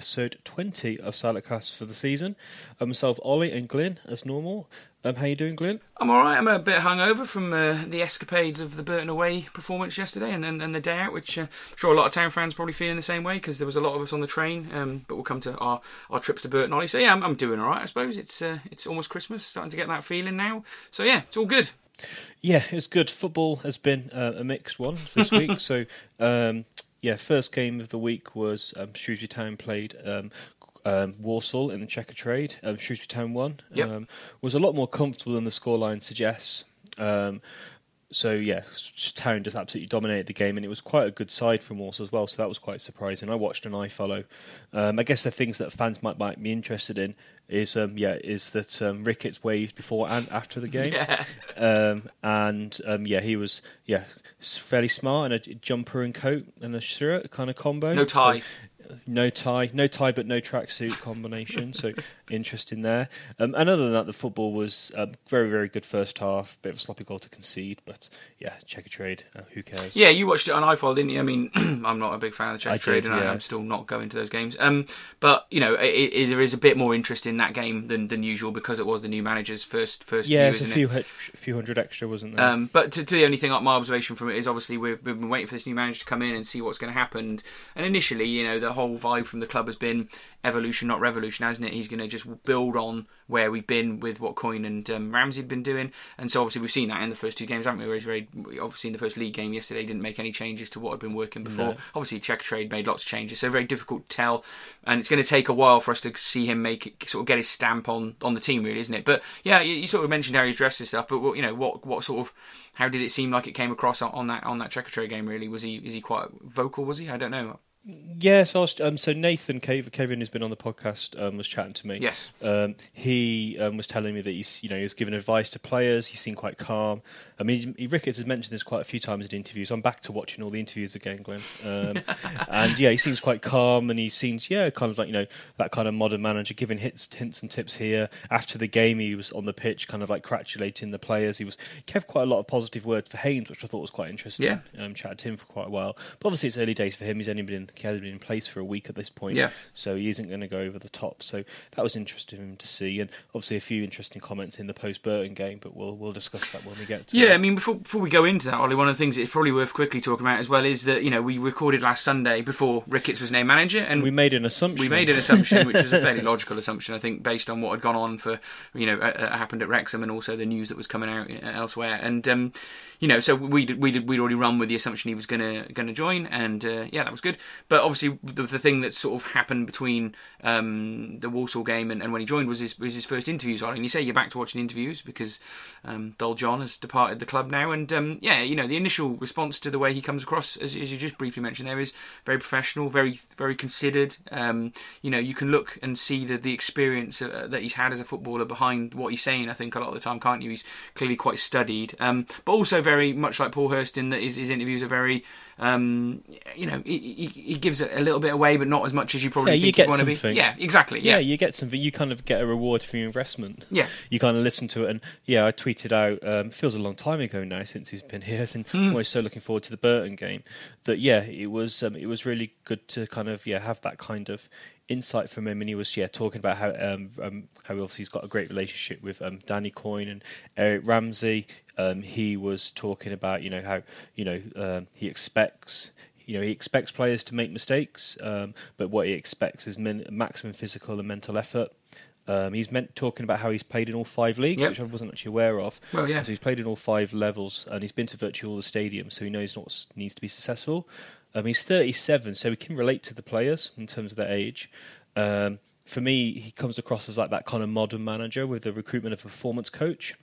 episode 20 of Salad for the season. Um, myself, Ollie, and Glyn, as normal. Um, how you doing, Glyn? I'm all right. I'm a bit hungover from uh, the escapades of the Burton away performance yesterday and, and, and the day out, which uh, I'm sure a lot of town fans probably feeling the same way because there was a lot of us on the train. Um, but we'll come to our, our trips to Burton Ollie. So yeah, I'm, I'm doing all right. I suppose it's uh, it's almost Christmas, starting to get that feeling now. So yeah, it's all good. Yeah, it's good. Football has been uh, a mixed one this week. so um, yeah, first game of the week was um, Shrewsbury Town played um, um, Walsall in the Checkatrade. Um, Shrewsbury Town won. Yep. Um, was a lot more comfortable than the scoreline suggests. Um, so yeah, Town just absolutely dominated the game, and it was quite a good side from Walsall as well. So that was quite surprising. I watched and I follow. Um, I guess the things that fans might might be interested in is um, yeah is that um, Ricketts waved before and after the game, Yeah. um, and um, yeah he was yeah fairly smart in a jumper and coat and a shirt kind of combo. No tie. So, no tie, no tie, but no tracksuit combination. so interesting there. Um, and other than that, the football was um, very, very good first half. Bit of a sloppy goal to concede, but yeah, Checkatrade. Uh, who cares? Yeah, you watched it on iFollow, didn't you? I mean, I'm not a big fan of the Checkatrade, did, and yeah. I'm still not going to those games. Um, but you know, it, it, there is a bit more interest in that game than, than usual because it was the new manager's first first Yeah, view, it's a few, it? hut- few hundred extra, wasn't there? Um, but to, to the only thing, my observation from it is obviously we've, we've been waiting for this new manager to come in and see what's going to happen. And initially, you know, the whole vibe from the club has been evolution, not revolution, hasn't it? He's going to just build on where we've been with what Coyne and um, Ramsay have been doing. And so obviously we've seen that in the first two games, haven't we? Where he's very obviously in the first league game yesterday didn't make any changes to what had been working before. No. Obviously, Checkatrade made lots of changes, so very difficult to tell. And it's going to take a while for us to see him make it, sort of get his stamp on on the team, really, isn't it? But yeah, you, you sort of mentioned how he's dressed and stuff. But what, you know, what what sort of how did it seem like it came across on, on that on that Checkatrade game? Really, was he is he quite vocal? Was he? I don't know. Yes, I was, um, so Nathan Kevin, Kevin, who's been on the podcast, um, was chatting to me. Yes. um, he um, was telling me that he's, you know, he was giving advice to players. He seemed quite calm. I mean, Ricketts has mentioned this quite a few times in interviews. I'm back to watching all the interviews again, Glenn. Um, and yeah, he seems quite calm, and he seems, yeah, kind of like you know that kind of modern manager, giving hints, hints and tips here. After the game, he was on the pitch, kind of like congratulating the players. He was gave quite a lot of positive words for Haynes, which I thought was quite interesting. Yeah. um, chatted to him for quite a while. But obviously, it's early days for him. He's only been in, he hasn't been in place for a week at this point. Yeah. So he isn't going to go over the top. So that was interesting to see, and obviously a few interesting comments in the post Burton game. But we'll we'll discuss that when we get to Yeah, it. I mean, before before we go into that, Ollie, one of the things it's probably worth quickly talking about as well is that you know we recorded last Sunday before Ricketts was named manager, and we made an assumption. we made an assumption, which was a fairly logical assumption, I think, based on what had gone on for you know uh, uh, happened at Wrexham and also the news that was coming out uh, elsewhere. And um, you know, so we we we'd already run with the assumption he was gonna gonna join, and uh, yeah, that was good. But obviously, the, the thing that sort of happened between um, the Walsall game and, and when he joined was his was his first interviews. And you say you're back to watching interviews because um, Dol John has departed the club now, and um, yeah, you know, the initial response to the way he comes across, as, as you just briefly mentioned, there is very professional, very very considered. Um, you know, you can look and see the the experience uh, that he's had as a footballer behind what he's saying. I think a lot of the time, can't you? He's clearly quite studied, um, but also very much like Paul Hurst in that his, his interviews are very. Um, you know, he, he, he gives it a little bit away, but not as much as you probably Yeah, you think get want to be. Yeah, exactly. Yeah, Yeah, you get something. You kind of get a reward for your investment. yeah. You kind of listen to it, and yeah, I tweeted out. Um, feels a long time ago now since he's been here, and. I'm always so looking forward to the Burton game. That yeah, it was um, it was really good to kind of yeah have that kind of insight from him, and he was yeah talking about how um, um, how obviously he's got a great relationship with um, Danny Coyne and Eric Ramsay. Um, he was talking about you know how you know um, he expects you know he expects players to make mistakes, um, but what he expects is min- maximum physical and mental effort. Um, he's meant talking about how he's played in all five leagues, Yep. which I wasn't actually aware of. Well, yeah. So he's played in all five levels, and he's been to virtually all the stadiums, so he knows what needs to be successful. Um, he's 37, so he can relate to the players in terms of their age. Um, for me, he comes across as like that kind of modern manager with the recruitment of a performance coach.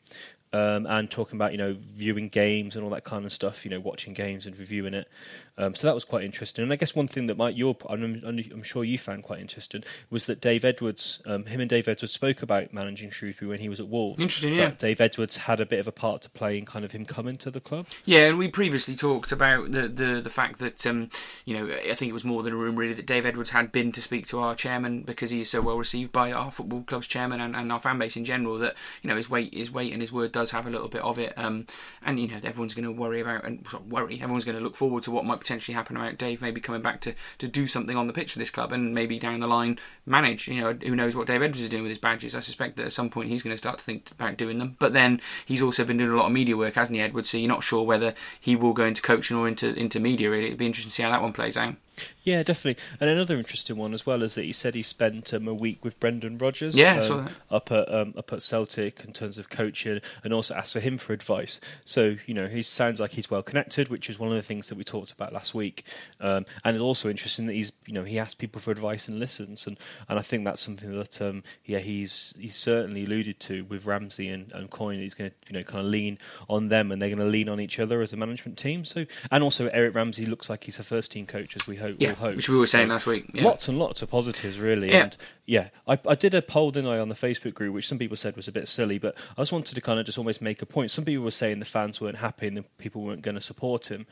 Um, and talking about you know viewing games and all that kind of stuff, you know watching games and reviewing it. Um, so that was quite interesting. And I guess one thing that might you're I'm, I'm sure you found quite interesting was that Dave Edwards, um, him and Dave Edwards spoke about managing Shrewsbury when he was at Wolves. Interesting, That yeah. Dave Edwards had a bit of a part to play in kind of him coming to the club. Yeah, and we previously talked about the the, the fact that um, you know I think it was more than a rumour really that Dave Edwards had been to speak to our chairman because he is so well received by our football club's chairman and, and our fan base in general that you know his weight his weight and his word does have a little bit of it. Um, and you know, everyone's going to worry about and worry. Everyone's going to look forward to what might potentially happen about Dave maybe coming back to to do something on the pitch for this club, and maybe down the line manage. You know, who knows what Dave Edwards is doing with his badges? I suspect that at some point he's going to start to think about doing them. But then he's also been doing a lot of media work, hasn't he, Edwards? So you're not sure whether he will go into coaching or into into media. Really, it'd be interesting to see how that one plays out. Yeah, definitely. And another interesting one as well is that he said he spent um, a week with Brendan Rodgers Yeah, um, up at um, up at Celtic in terms of coaching, and also asked for him for advice. So you know, he sounds like he's well connected, which is one of the things that we talked about last week. Um, and it's also interesting that he's you know he asks people for advice and listens, and, and I think that's something that um, yeah he's he's certainly alluded to with Ramsay and, and Coyne. He's going to you know kind of lean on them, and they're going to lean on each other as a management team. So and also Eric Ramsay looks like he's a first team coach, as we hope. Yeah, we'll hope. which we were saying So- last week. Yeah. Lots and lots of positives, really. Yeah. And yeah, I, I did a poll, didn't I, on the Facebook group, which some people said was a bit silly, but I just wanted to kind of just almost make a point. Some people were saying the fans weren't happy and the people weren't going to support him.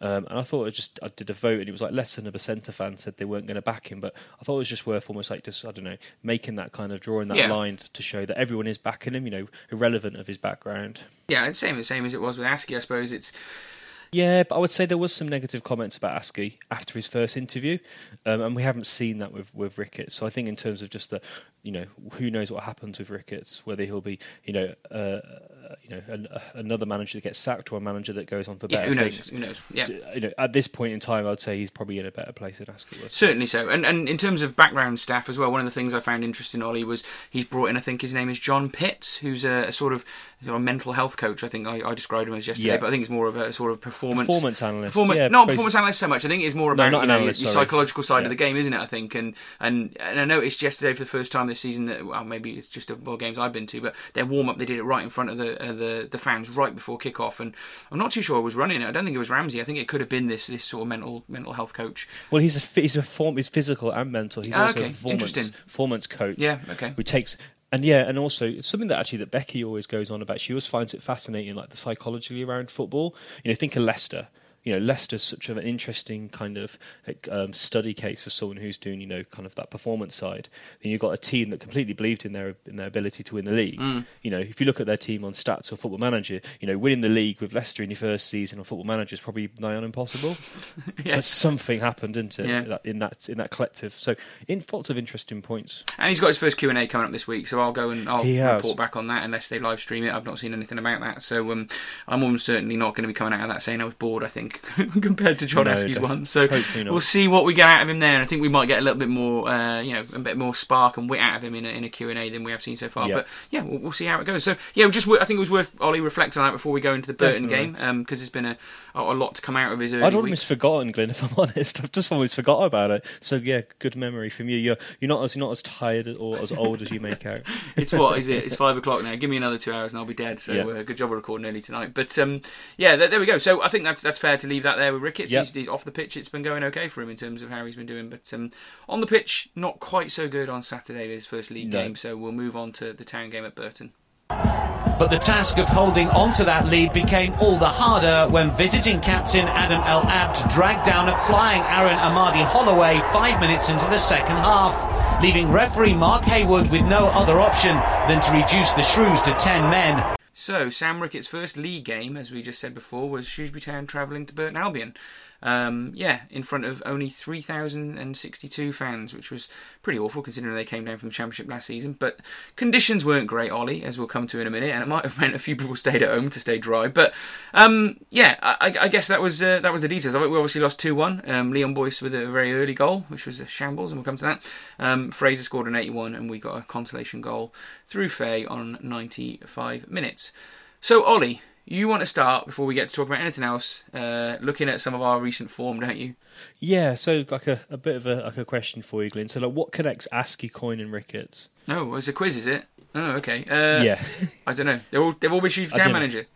Um, and I thought it just I did a vote and it was like less than a percent of fans said they weren't going to back him, but I thought it was just worth almost like just I don't know making that kind of drawing that Yeah. line to show that everyone is backing him, you know, irrelevant of his background. Yeah, it's same same as it was with Askey. I suppose it's Yeah, but I would say there was some negative comments about Askey after his first interview, um, and we haven't seen that with with Ricketts. So I think in terms of just the, you know, who knows what happens with Ricketts, whether he'll be, you know, uh, you know, an, uh, another manager that gets sacked or a manager that goes on for yeah. better Who knows? things. Who knows? Yeah. You know, at this point in time, I'd say he's probably in a better place than Askey was. Certainly so. And and in terms of background staff as well, one of the things I found interesting, Ollie, was he's brought in, I think his name is John Pitts, who's a, a sort of of mental health coach. I think I, I described him as yesterday, Yeah. but I think he's more of a sort of performance. Performance analyst, Performance, yeah, not basi- performance analyst so much. I think it's more No, about not you know, analyst, your psychological side of the game, isn't it? I think, and and and I noticed yesterday for the first time this season that well, maybe it's just a more games I've been to, but their warm up they did it right in front of the uh, the the fans right before kickoff, and I'm not too sure who was running it. I don't think it was Ramsay. I think it could have been this this sort of mental mental health coach. Well, he's a he's a form he's physical and mental. He's Ah, also okay. a performance performance coach. Yeah, okay. who takes and yeah, and also it's something that actually that Becky always goes on about. She always finds it fascinating, like the psychology around football. You know, think of Leicester. You know, Leicester's such an interesting kind of um, study case for someone who's doing, you know, kind of that performance side. Then you've got a team that completely believed in their in their ability to win the league. Mm. You know, if you look at their team on stats or Football Manager, you know, winning the league with Leicester in your first season on Football Manager is probably nigh on impossible. Yeah. But something happened, didn't it? Yeah. In, that, in that collective. So, in lots of interesting points. And he's got his first Q and A coming up this week, so I'll go and I'll report back on that unless they live stream it. I've not seen anything about that, so um, I'm almost certainly not going to be coming out of that saying I was bored. I think compared to John No, Askey's def- one, so we'll see what we get out of him there. And I think we might get a little bit more, uh, you know, a bit more spark and wit out of him in a, in a Q and A than we have seen so far. Yeah. But yeah, we'll, we'll see how it goes. So yeah, just I think it was worth Ollie reflecting on that before we go into the Burton Definitely. game because there's been a, a lot to come out of his early I'd weeks. almost forgotten, Glenn. If I'm honest, I've just almost forgot about it. So yeah, good memory from you. You're you're not as you're not as tired or as old as you make out. it's what is it? It's five o'clock now. Give me another two hours and I'll be dead. So Yeah. uh, good job of recording early tonight. But um, yeah, there, there we go. So I think that's that's fair to leave that there with Ricketts. Yep. He's, he's off the pitch. It's been going okay for him in terms of how he's been doing. But um, on the pitch, not quite so good on Saturday, his first league No. game. So we'll move on to the town game at Burton. But the task of holding onto that lead became all the harder when visiting captain Adam El Abd dragged down a flying Aaron Amadi Holloway five minutes into the second half, leaving referee Mark Haywood with no other option than to reduce the Shrews to 10 men. So Sam Ricketts' first league game, as we just said before, was Shrewsbury Town travelling to Burton Albion. Um, yeah, in front of only 3,062 fans, which was pretty awful considering they came down from the Championship last season. But conditions weren't great, Ollie, as we'll come to in a minute, and it might have meant a few people stayed at home to stay dry. But um, yeah, I, I guess that was uh, that was the details. We obviously lost 2 1. Um, Liam Boyce with a very early goal, which was a shambles, and we'll come to that. Um, Fraser scored an 81, and we got a consolation goal through Faye on 95 minutes. So, Ollie, you want to start before we get to talk about anything else, uh, looking at some of our recent form, don't you? Yeah, so like a, a bit of a like a question for you, Glenn. So like, what connects Askey, Coyne, and Ricketts? Oh, it's a quiz, is it? Oh, okay. Uh, yeah, I don't know. They're all, they've all been Shrewsbury I Town manager.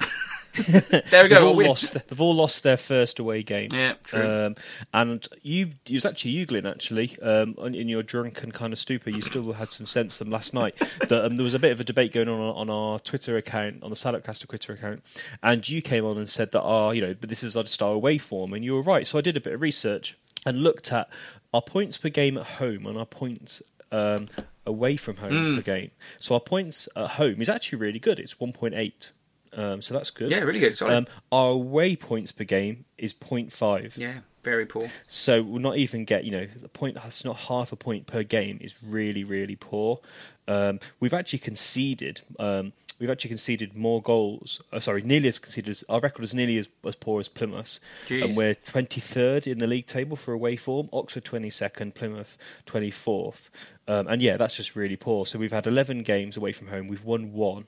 there we they've go. all we'll lost. They've all lost their first away game. Yeah, true. Um, and you, it was actually you, Glyn. Actually, um, in your drunken kind of stupor, you still had some sense them last night. That um, there was a bit of a debate going on on our Twitter account, on the Salopcaster Twitter account, and you came on and said that, ah, you know, but this is our away form, and you were right. So I did a bit of research and looked at our points per game at home and our points. Um, away from home Hmm. per game. So our points at home is actually really good. It's 1.8 um, so that's good. Yeah, really good. Solid. Um, our away points per game is 0.5. yeah, very poor. So we'll not even get, you know, the point. That's not half a point per game. is really, really poor. Um, we've actually conceded. Um, we've actually conceded more goals. Uh, sorry, nearly as conceded. As, our record is nearly as, as poor as Plymouth, Jeez. and we're twenty third in the league table for away form. Oxford twenty second, Plymouth twenty fourth. Um, and yeah, that's just really poor. So we've had eleven games away from home. We've won one,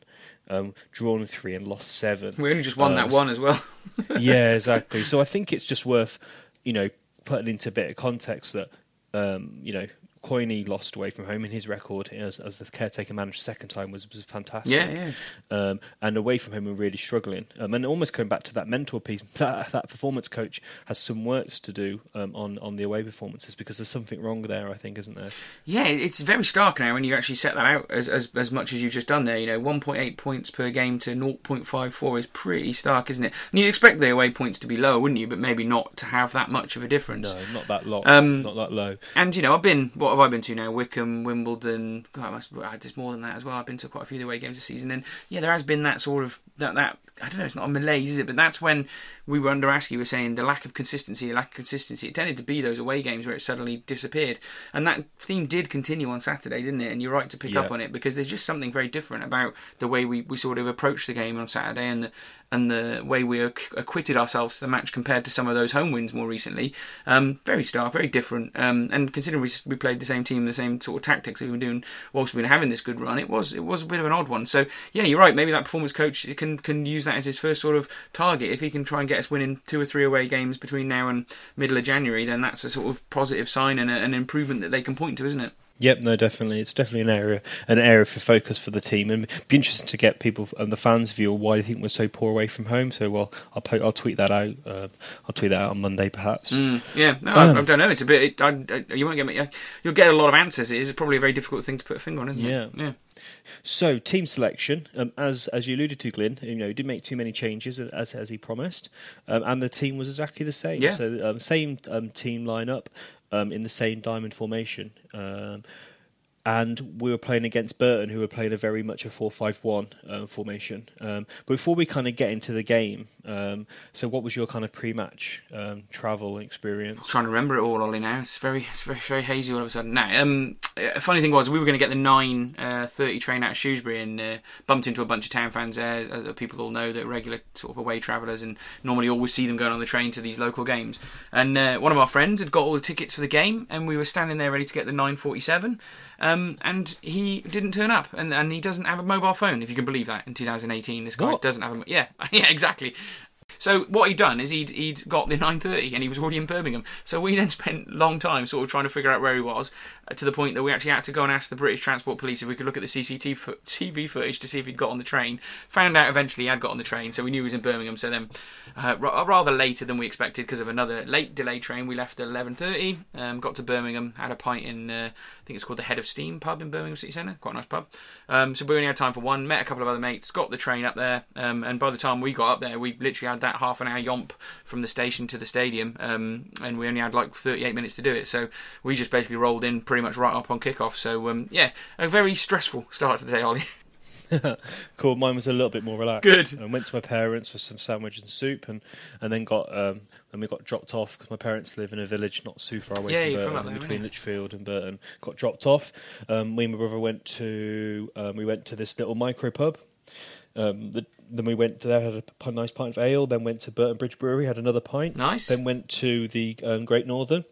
um, drawn three, and lost seven. We only just won Um, that one as well. yeah, exactly. So I think it's just worth, you know, putting into a bit of context that, um, you know, Coiney lost away from home in his record as, as the caretaker manager second time was, was fantastic. Yeah, yeah. Um, and away from home we're really struggling. Um, and almost going back to that mentor piece, that, that performance coach has some work to do um, on, on the away performances because there's something wrong there, I think, isn't there? Yeah, it's very stark now when you actually set that out as as, as much as you've just done there. You know, 1.8 points per game to 0.54 is pretty stark, isn't it? And you'd expect the away points to be lower, wouldn't you? But maybe not to have that much of a difference. No, not that lot, Um, not that low. And you know, I've been. What have I been to now? Wycombe, Wimbledon. God, I just more than that as well. I've been to quite a few of the away games this season, and yeah, there has been that sort of that that. I don't know. It's not a malaise, is it? But that's when we were under Askey. We were saying the lack of consistency, the lack of consistency. It tended to be those away games where it suddenly disappeared, and that theme did continue on Saturdays, didn't it? And you're right to pick up on it because there's just something very different about the way we, we sort of approach the game on Saturday and the and the way we ac- acquitted ourselves to the match compared to some of those home wins more recently. Um, very stark, very different. Um, and considering we, we played the same team, the same sort of tactics that we've been doing whilst we've been having this good run, it was it was a bit of an odd one. So yeah, you're right. Maybe that performance coach can can use that as his first sort of target. If he can try and get us winning two or three away games between now and middle of January, then that's a sort of positive sign and a, an improvement that they can point to, isn't it? Yep, no, definitely. It's definitely an area, an area for focus for the team, and it'd be interesting to get people and the fans' view of why they think we're so poor away from home. So, well, I'll po- I'll tweet that out. Um, I'll tweet that out on Monday, perhaps. Mm, yeah, no, Um, I, I don't know. It's a bit. It, I, I, you won't get. me- You'll get a lot of answers. It is probably a very difficult thing to put a finger on, isn't Yeah. it? Yeah. So, team selection, um, as as you alluded to, Glyn, you know, he didn't make too many changes as as he promised, um, and the team was exactly the same. Yeah. So, um, same um, team lineup um, in the same diamond formation. Um, and we were playing against Burton, who were playing a very much a four-five-one um, formation. Um, but before we kind of get into the game, um, so what was your kind of pre-match um, travel experience? I'm trying to remember it all, Ollie. Now it's very, it's very, very hazy all of a sudden. Now, um, a funny thing was we were going to get the nine uh, thirty train out of Shrewsbury and uh, bumped into a bunch of town fans there. Uh, people all know that regular sort of away travellers and normally always see them going on the train to these local games. And uh, one of our friends had got all the tickets for the game, and we were standing there ready to get the nine forty seven. Um, and he didn't turn up, and, and he doesn't have a mobile phone, if you can believe that. In 2018, this guy What? doesn't have a yeah, yeah, exactly. So what he'd done is he'd he'd got the 9:30 and he was already in Birmingham. So we then spent long time sort of trying to figure out where he was, to the point that we actually had to go and ask the British Transport Police if we could look at the CCTV footage to see if he'd got on the train. Found out eventually he had got on the train, so we knew he was in Birmingham. So then, uh, ra- rather later than we expected because of another late delay train, we left at 11:30. Um, got to Birmingham, had a pint in uh, I think it's called the Head of Steam pub in Birmingham City Centre, quite a nice pub. Um, so we only had time for one. Met a couple of other mates, got the train up there, um, and by the time we got up there, we literally had that half an hour yomp from the station to the stadium, um, and we only had like 38 minutes to do it. So we just basically rolled in pretty much right up on kickoff. So um, yeah, a very stressful start to the day, Ollie. Cool. Mine was a little bit more relaxed. Good. I went to my parents for some sandwich and soup, and and then got um, and we got dropped off because my parents live in a village not too far away Yeah, from Burton, from there, between aren't Lichfield and Burton. Got dropped off. Um, me and my brother went to um, we went to this little micro pub. Um, the, then we went there, had a nice pint of ale. Then went to Burton Bridge Brewery, had another pint. Nice. Then went to the um, Great Northern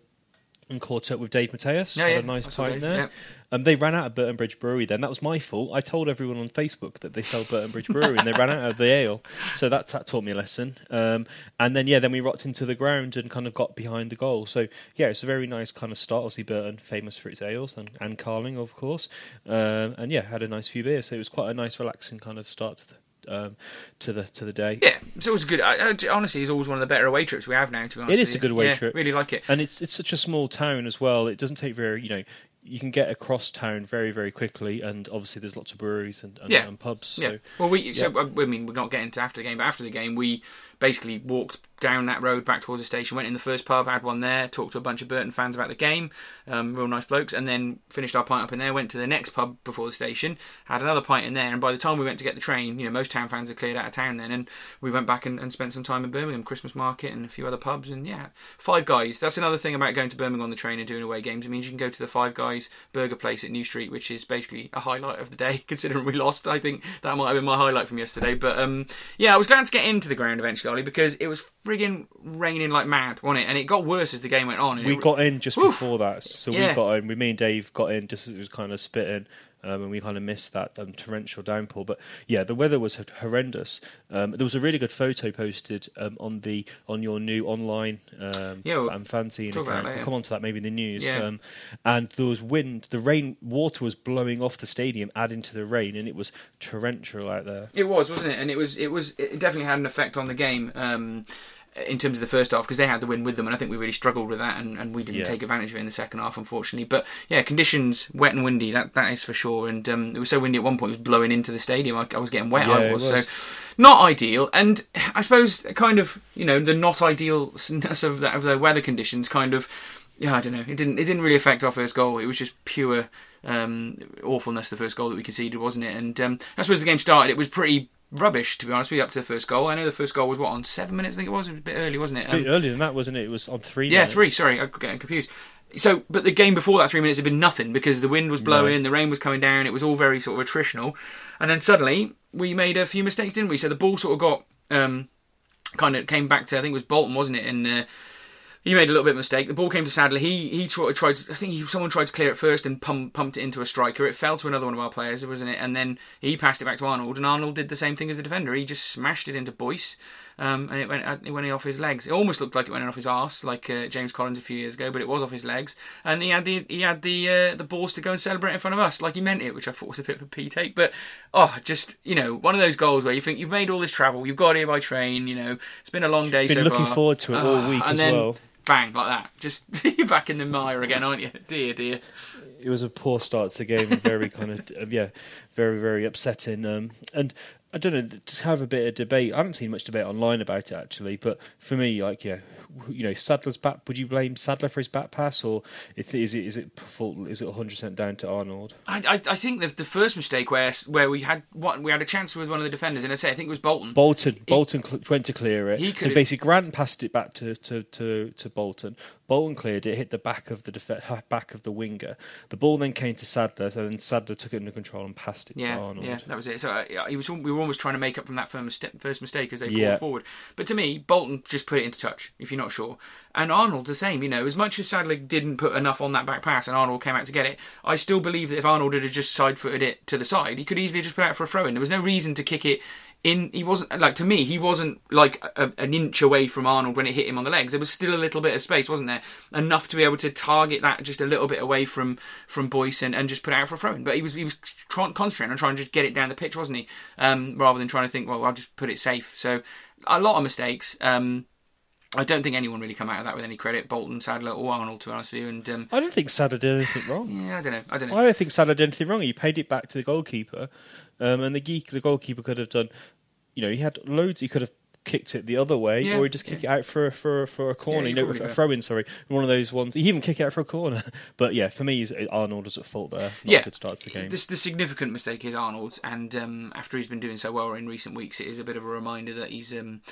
and caught up with Dave Mateus. Yeah, had yeah, a nice pint there. yeah. Um, they ran out of Burton Bridge Brewery then. That was my fault. I told everyone on Facebook that they sell Burton Bridge Brewery and they ran out of the ale. So that, that taught me a lesson. Um, and then, yeah, then we rocked into the ground and kind of got behind the goal. So, yeah, it's a very nice kind of start. Obviously, Burton, famous for its ales and, and Carling, of course. Um, and, yeah, had a nice few beers. So it was quite a nice, relaxing kind of start to the, um, to the to the day. Yeah, it's always good. I, honestly, it's always one of the better away trips we have now. To be honest, It is a good away Yeah, trip. Really like it. and it's it's such a small town as well. It doesn't take very you know you can get across town very very quickly, and obviously there's lots of breweries and, and, Yeah. and pubs. Yeah. Well, we so yeah. I mean we're not getting to after the game, but after the game we basically walked down that road back towards the station, went in the first pub, had one there, talked to a bunch of Burton fans about the game, um, real nice blokes, and then finished our pint up in there, went to the next pub before the station, had another pint in there, and by the time we went to get the train, you know, most town fans had cleared out of town then, and we went back and, and spent some time in Birmingham, Christmas market and a few other pubs, and yeah, Five Guys. That's another thing about going to Birmingham on the train and doing away games. It means you can go to the Five Guys burger place at New Street, which is basically a highlight of the day, considering we lost. I think that might have been my highlight from yesterday, but um, yeah, I was glad to get into the ground eventually, Because it was frigging raining like mad, wasn't it? And it got worse as the game went on. We it- got in just Oof. before that, so Yeah. we got in. We, me and Dave got in just as it was kind of spitting, um, and we kind of missed that um, torrential downpour. But yeah, the weather was horrendous. Um, there was a really good photo posted um, on the on your new online um, Yeah, we'll fan fanzine account. We'll come on to that maybe in the news. Yeah. Um, and there was wind. The rain, water was blowing off the stadium, adding to the rain, and it was torrential out there. It was, wasn't it? And it was, it was, it definitely had an effect on the game. In terms of the first half, because they had the win with them, and I think we really struggled with that, and, and we didn't Yeah. take advantage of it in the second half, unfortunately. But yeah, conditions wet and windy, that that is for sure. And um, it was so windy at one point, it was blowing into the stadium. I, I was getting wet. Yeah, I was, was. so not ideal. And I suppose kind of you know the not idealness of the, of the weather conditions kind of yeah I don't know it didn't it didn't really affect our first goal. It was just pure um, awfulness the first goal that we conceded, wasn't it? And um, I suppose the game started. It was pretty rubbish to be honest with you up to the first goal. I know the first goal was what on seven minutes. I think it was. It was a bit early, wasn't it? A bit Um, earlier than that, wasn't it? It was on three. yeah, minutes. three. Sorry, I'm getting confused. So, but the game before that three minutes had been nothing because the wind was blowing, the rain was coming down. It was all very sort of attritional, and then suddenly we made a few mistakes, didn't we? So the ball sort of got um, kind of came back to I think it was Bolton, wasn't it? And uh, he made a little bit of a mistake. The ball came to Sadler. He he tried, tried I think he, someone tried to clear it first and pump, pumped it into a striker. It fell to another one of our players, wasn't it? And then he passed it back to Arnold, and Arnold did the same thing as the defender. He just smashed it into Boyce, um, and it went it went off his legs. It almost looked like it went off his arse, like uh, James Collins a few years ago, but it was off his legs. And he had the he had the uh, the balls to go and celebrate in front of us, like he meant it, which I thought was a bit of a pee take. But oh, just you know, one of those goals where you think you've made all this travel, you've got here by train, you know, it's been a long day Been so looking far. forward to it all Ah, week and as then, well. Bang like that. Just you're back in the mire again, aren't you? Dear, dear. it was a poor start to the game, very kind of yeah, very very upsetting. Um, and I don't know to have a bit of debate. I haven't seen much debate online about it actually, but for me, like yeah, you know, Sadler's back. Would you blame Sadler for his back pass, or is it is it, is it fault? Is it 100 percent down to Arnold? I, I, I think the, the first mistake where where we had what we had a chance with one of the defenders, and I say I think it was Bolton. Bolton Bolton cl- went to clear it. He so basically, Grant passed it back to, to, to, to Bolton. Bolton cleared it, hit the back of the def- back of the winger. The ball then came to Sadler, so then Sadler took it under control and passed it yeah, to Arnold. yeah, that was it. So uh, yeah, was. We were almost trying to make up from that first mistake, first mistake as they Yeah. pulled forward. But to me, Bolton just put it into touch. If you're not sure, and Arnold the same. You know, as much as Sadler didn't put enough on that back pass, and Arnold came out to get it, I still believe that if Arnold had just side footed it to the side, he could easily just put it out for a throw in. There was no reason to kick it. In, he wasn't like to me. He wasn't like a, an inch away from Arnold when it hit him on the legs. There was still a little bit of space, wasn't there? Enough to be able to target that just a little bit away from from Boyce and, and just put it out for a throw in. But he was he was trying, concentrating on trying to just get it down the pitch, wasn't he? Um, rather than trying to think, well, I'll just put it safe. So a lot of mistakes. Um, I don't think anyone really come out of that with any credit. Bolton, Sadler, or Arnold, to be honest with you. And um, I don't think Sadler did anything wrong. yeah, I don't know. I don't know. I don't think Sadler did anything wrong. He paid it back to the goalkeeper, um, and the geek, the goalkeeper could have done. You know, he had loads. He could have kicked it the other way, Yeah, or he just kick it out for for for a corner. Yeah, you know, a throw in. Sorry, one of those ones. He even kick it out for a corner. but yeah, for me, Arnold was at fault there. Not yeah, a good start to the game. This, the significant mistake is Arnold's, and um, after he's been doing so well in recent weeks, it is a bit of a reminder that he's. Um,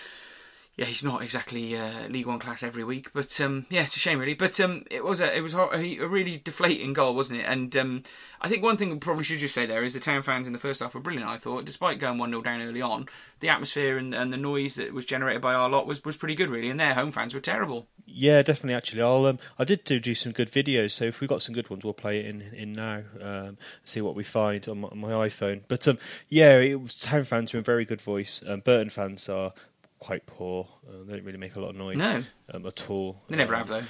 yeah, he's not exactly uh, League One class every week, but um, yeah, it's a shame really. But um, it was a it was a, really deflating goal, wasn't it? And um, I think one thing we probably should just say there is the town fans in the first half were brilliant. I thought, despite going one 0 down early on, the atmosphere and, and the noise that was generated by our lot was, was pretty good, really. And their home fans were terrible. Yeah, definitely. Actually, I'll um, I did do, do some good videos. So if we've got some good ones, we'll play it in in now. Um, see what we find on my, on my iPhone. But um, yeah, it was, town fans were in very good voice. Burton fans are quite poor. Uh, they don't really make a lot of noise. No. um, at all. They never Um, have though.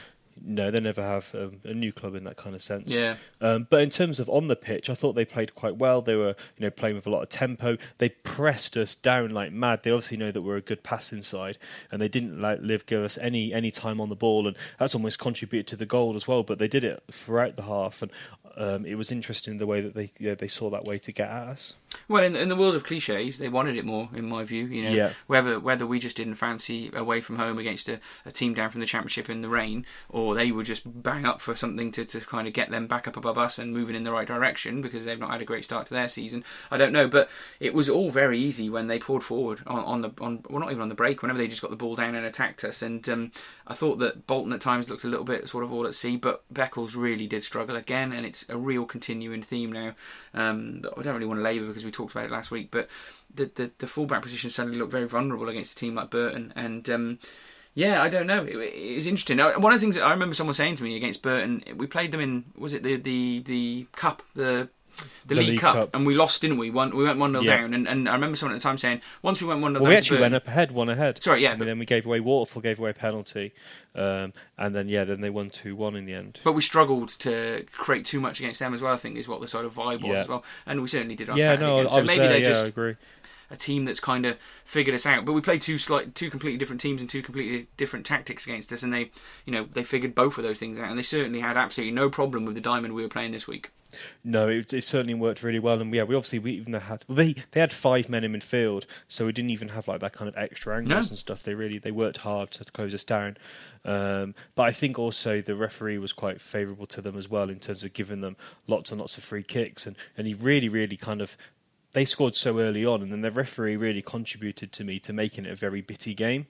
No, they never have um, a new club in that kind of sense. Yeah. Um, but in terms of on the pitch, I thought they played quite well. They were, you know, playing with a lot of tempo. They pressed us down like mad. They obviously know that we're a good passing side, and they didn't like live give us any any time on the ball, and that's almost contributed to the goal as well. But they did it throughout the half, and um, it was interesting the way that they you know, they saw that way to get at us. Well, in, in the world of cliches, they wanted it more, in my view. You know, Yeah. whether whether we just didn't fancy away from home against a, a team down from the championship in the rain, or they were just bang up for something to, to kind of get them back up above us and moving in the right direction because they've not had a great start to their season. I don't know, but it was all very easy when they poured forward on, on the on well not even on the break. Whenever they just got the ball down and attacked us, and um, I thought that Bolton at times looked a little bit sort of all at sea, but Beckles really did struggle again, and it's a real continuing theme now. Um, that I don't really want to labour because we talked about it last week, but the, the the fullback position suddenly looked very vulnerable against a team like Burton, and um, yeah, I don't know. It, it was interesting. One of the things that I remember someone saying to me against Burton, we played them in was it the the the cup the. The, The League, League Cup, Cup. and we lost, didn't we? One, we went one 0 Yeah. down, and, and I remember someone at the time saying, once we went one 0 Well, down we actually went up ahead, one ahead. Sorry, yeah, And but- then we gave away Waterfall, gave away a penalty, um, and then yeah, then they won two one in the end. But we struggled to create too much against them as well. I think is what the sort of vibe was Yeah. as well, and we certainly did on yeah, Saturday. no, again. I So was maybe there. they're Yeah, just I agree. A team that's kind of figured us out. But we played two slight, two completely different teams and two completely different tactics against us, and they, you know, they figured both of those things out, and they certainly had absolutely no problem with the diamond we were playing this week. No, it, it certainly worked really well, and yeah, we obviously we even had well, they they had five men in midfield, so we didn't even have like that kind of extra angles No. and stuff. They really they worked hard to close us down, um, but I think also the referee was quite favourable to them as well in terms of giving them lots and lots of free kicks, and and he really really kind of they scored so early on, and then the referee really contributed to me to making it a very bitty game.